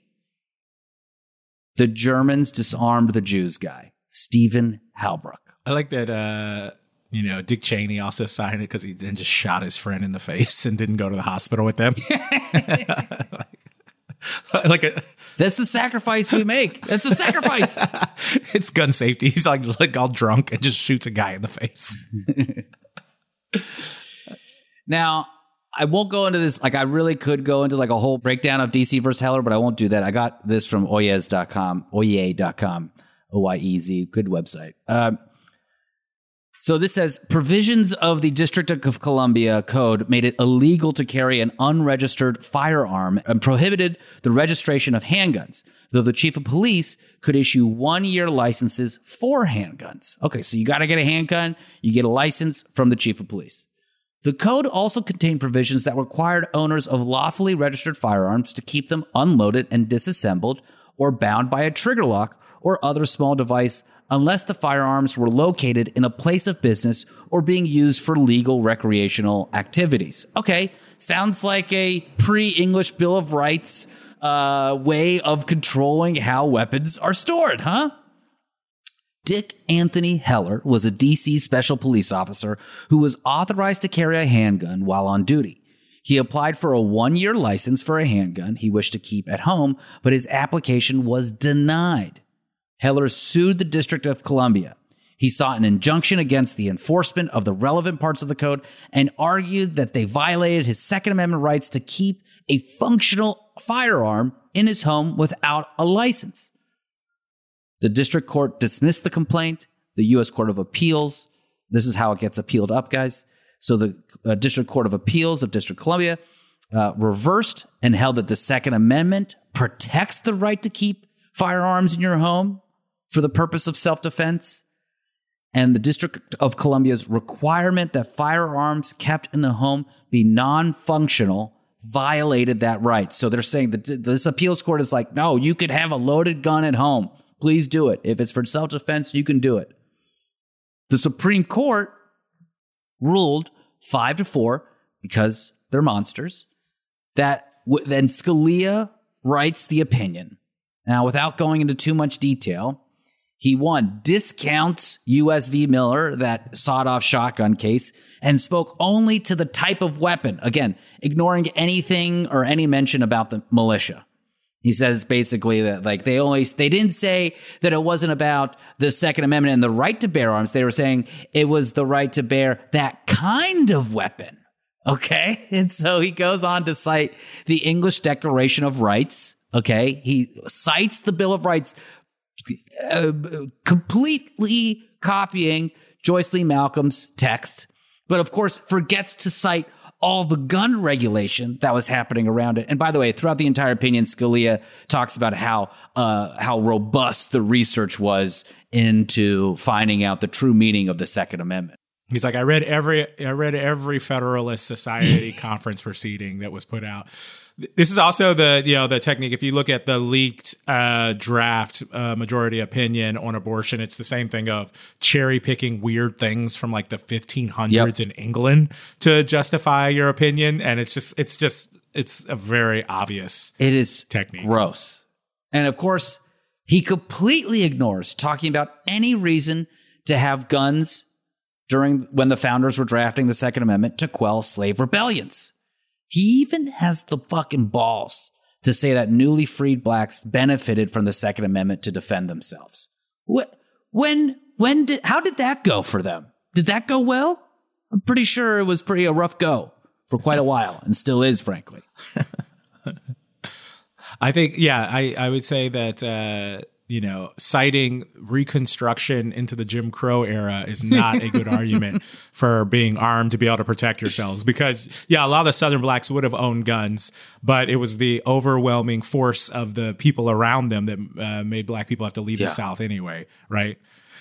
The Germans disarmed the Jews guy, Stephen Halbrook. I like that. uh you know, Dick Cheney also signed it because he then just shot his friend in the face and didn't go to the hospital with them. *laughs* like a, That's the sacrifice we make. That's a sacrifice. *laughs* it's gun safety. He's like like all drunk and just shoots a guy in the face. *laughs* Now, I won't go into this. Like, I really could go into like a whole breakdown of DC versus Heller, but I won't do that. I got this from oyez.com, oye.com, O Y E Z. Good website. Um, so this says provisions of the District of Columbia Code made it illegal to carry an unregistered firearm and prohibited the registration of handguns, though the chief of police could issue one year licenses for handguns. Okay, so you got to get a handgun, you get a license from the chief of police. The code also contained provisions that required owners of lawfully registered firearms to keep them unloaded and disassembled or bound by a trigger lock or other small device unless the firearms were located in a place of business or being used for legal recreational activities. Okay, sounds like a pre English Bill of Rights uh, way of controlling how weapons are stored, huh? Dick Anthony Heller was a DC special police officer who was authorized to carry a handgun while on duty. He applied for a one year license for a handgun he wished to keep at home, but his application was denied. Heller sued the District of Columbia. He sought an injunction against the enforcement of the relevant parts of the code and argued that they violated his Second Amendment rights to keep a functional firearm in his home without a license. The district court dismissed the complaint. The U.S. Court of Appeals, this is how it gets appealed up, guys. So the uh, District Court of Appeals of District Columbia uh, reversed and held that the Second Amendment protects the right to keep firearms in your home for the purpose of self defense. And the District of Columbia's requirement that firearms kept in the home be non functional violated that right. So they're saying that this appeals court is like, no, you could have a loaded gun at home. Please do it. If it's for self defense, you can do it. The Supreme Court ruled five to four because they're monsters. That then Scalia writes the opinion. Now, without going into too much detail, he won discounts US v. Miller, that sawed off shotgun case, and spoke only to the type of weapon. Again, ignoring anything or any mention about the militia. He says basically that like they only they didn't say that it wasn't about the Second Amendment and the right to bear arms. They were saying it was the right to bear that kind of weapon. Okay. *laughs* And so he goes on to cite the English Declaration of Rights. Okay. He cites the Bill of Rights, uh, completely copying Joyce Lee Malcolm's text, but of course forgets to cite all the gun regulation that was happening around it. And by the way, throughout the entire opinion, Scalia talks about how uh, how robust the research was into finding out the true meaning of the Second Amendment. He's like, I read every I read every Federalist Society *laughs* conference proceeding that was put out. This is also the you know the technique. If you look at the leaked uh, draft uh, majority opinion on abortion, it's the same thing of cherry picking weird things from like the 1500s Yep. in England to justify your opinion, and it's just it's just it's a very obvious. It is technique. gross. And of course, he completely ignores talking about any reason to have guns during when the founders were drafting the Second Amendment to quell slave rebellions. He even has the fucking balls to say that newly freed blacks benefited from the Second Amendment to defend themselves. What when when did how did that go for them? Did that go well? I'm pretty sure it was pretty a rough go for quite a while and still is, frankly. *laughs* I think, yeah, I, I would say that, uh, you know, citing Reconstruction into the Jim Crow era is not a good *laughs* argument for being armed to be able to protect yourselves. Because, yeah, a lot of the Southern blacks would have owned guns, but it was the overwhelming force of the people around them that uh, made black people have to leave Yeah. the South anyway, right?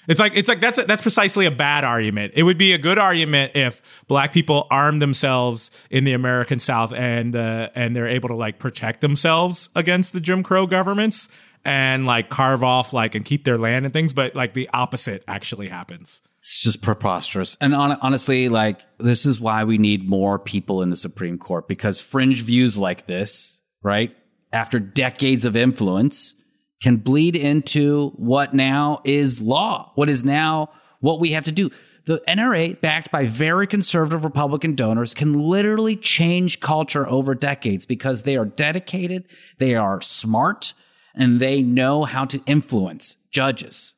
It's like it's like that's that's precisely a bad argument. It would be a good argument if black people armed themselves in the American South and uh, and they're able to like protect themselves against the Jim Crow governments and like carve off like and keep their land and things. But like the opposite actually happens. It's just preposterous. And hon- honestly, like, this is why we need more people in the Supreme Court because fringe views like this, right, after decades of influence, can bleed into what now is law, what is now what we have to do. The NRA, backed by very conservative Republican donors, can literally change culture over decades because they are dedicated, they are smart, and they know how to influence judges.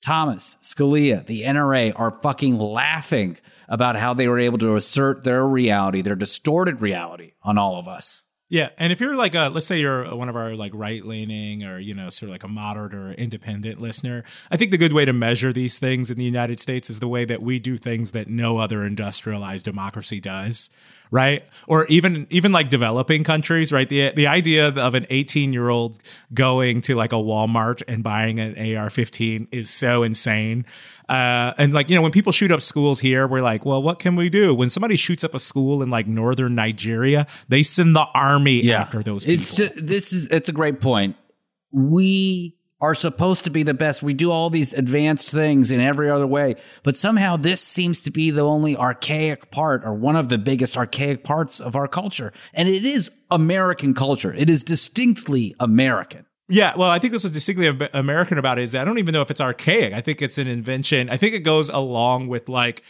Thomas, Scalia, the NRA are fucking laughing about how they were able to assert their reality, their distorted reality on all of us. Yeah, and if you're like a, let's say you're uh, one of our like right leaning or you know sort of like a moderate or independent listener, I think the good way to measure these things in the United States is the way that we do things that no other industrialized democracy does, right? Or even even like developing countries, right? The the idea of an 18 year old going to like a Walmart and buying an AR-15 is so insane. Uh, and like you know when people shoot up schools here we're like well what can we do when somebody shoots up a school in like northern nigeria they send the army after those people It's ju- this is it's a great point. We are supposed to be the best. We do all these advanced things in every other way, but somehow this seems to be the only archaic part or one of the biggest archaic parts of our culture. And it is American culture. It is distinctly American. Yeah, well, I think this was distinctly American about it is I don't even know if it's archaic. I think it's an invention. I think it goes along with like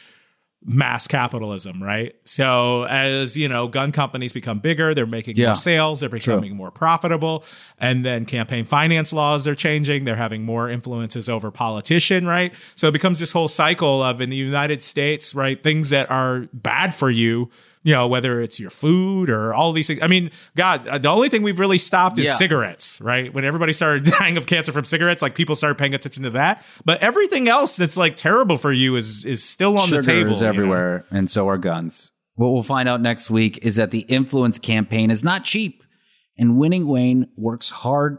mass capitalism, right? So as you know, gun companies become bigger, they're making Yeah. more sales, they're becoming more profitable, and then campaign finance laws are changing. They're having more influences over politician, right? So it becomes this whole cycle of in the United States, right, things that are bad for you. You know, whether it's your food or all these things. I mean, God, uh, the only thing we've really stopped is Yeah. cigarettes, right? When everybody started *laughs* dying of cancer from cigarettes, like people started paying attention to that. But everything else that's like terrible for you is is still on Sugar the table. is you know? everywhere, and so are guns. What we'll find out next week is that the influence campaign is not cheap, and Winning Wayne works hard,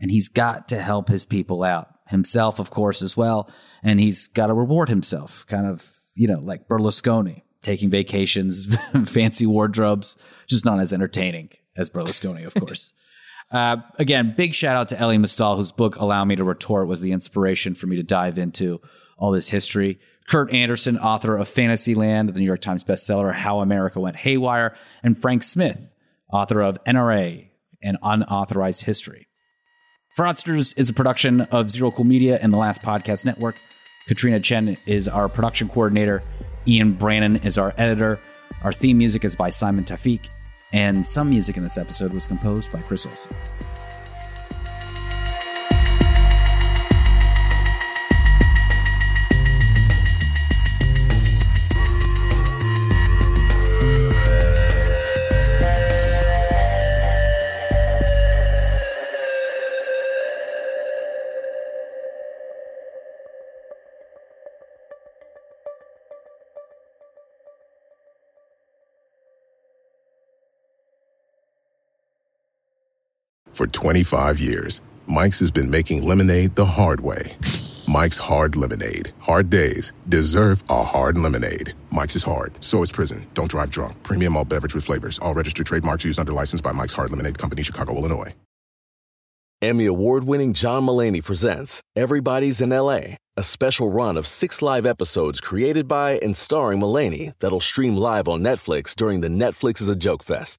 and he's got to help his people out himself, of course, as well, and he's got to reward himself, kind of you know like Berlusconi, taking vacations, *laughs* fancy wardrobes, just not as entertaining as Berlusconi, of course. *laughs* Uh, again, big shout out to Elie Mystal, whose book Allow Me to Retort was the inspiration for me to dive into all this history. Kurt Andersen, author of Fantasyland, the New York Times bestseller How America Went Haywire, and Frank Smyth, author of NRA and Unauthorized History. Fraudsters is a production of Zero Cool Media and the Last Podcast Network. Katrina Chen is our production coordinator. Ian Brannon is our editor. Our theme music is by Simon Tafiq. And some music in this episode was composed by Chris Olson. 25 years, Mike's has been making lemonade the hard way. Mike's Hard Lemonade. Hard days deserve a hard lemonade. Mike's is hard, so is prison. Don't drive drunk. Premium all beverage with flavors. All registered trademarks used under license by Mike's Hard Lemonade Company, Chicago, Illinois. Emmy award winning John Mulaney presents Everybody's in LA, a special run of six live episodes created by and starring Mulaney that'll stream live on Netflix during the Netflix is a Joke Fest.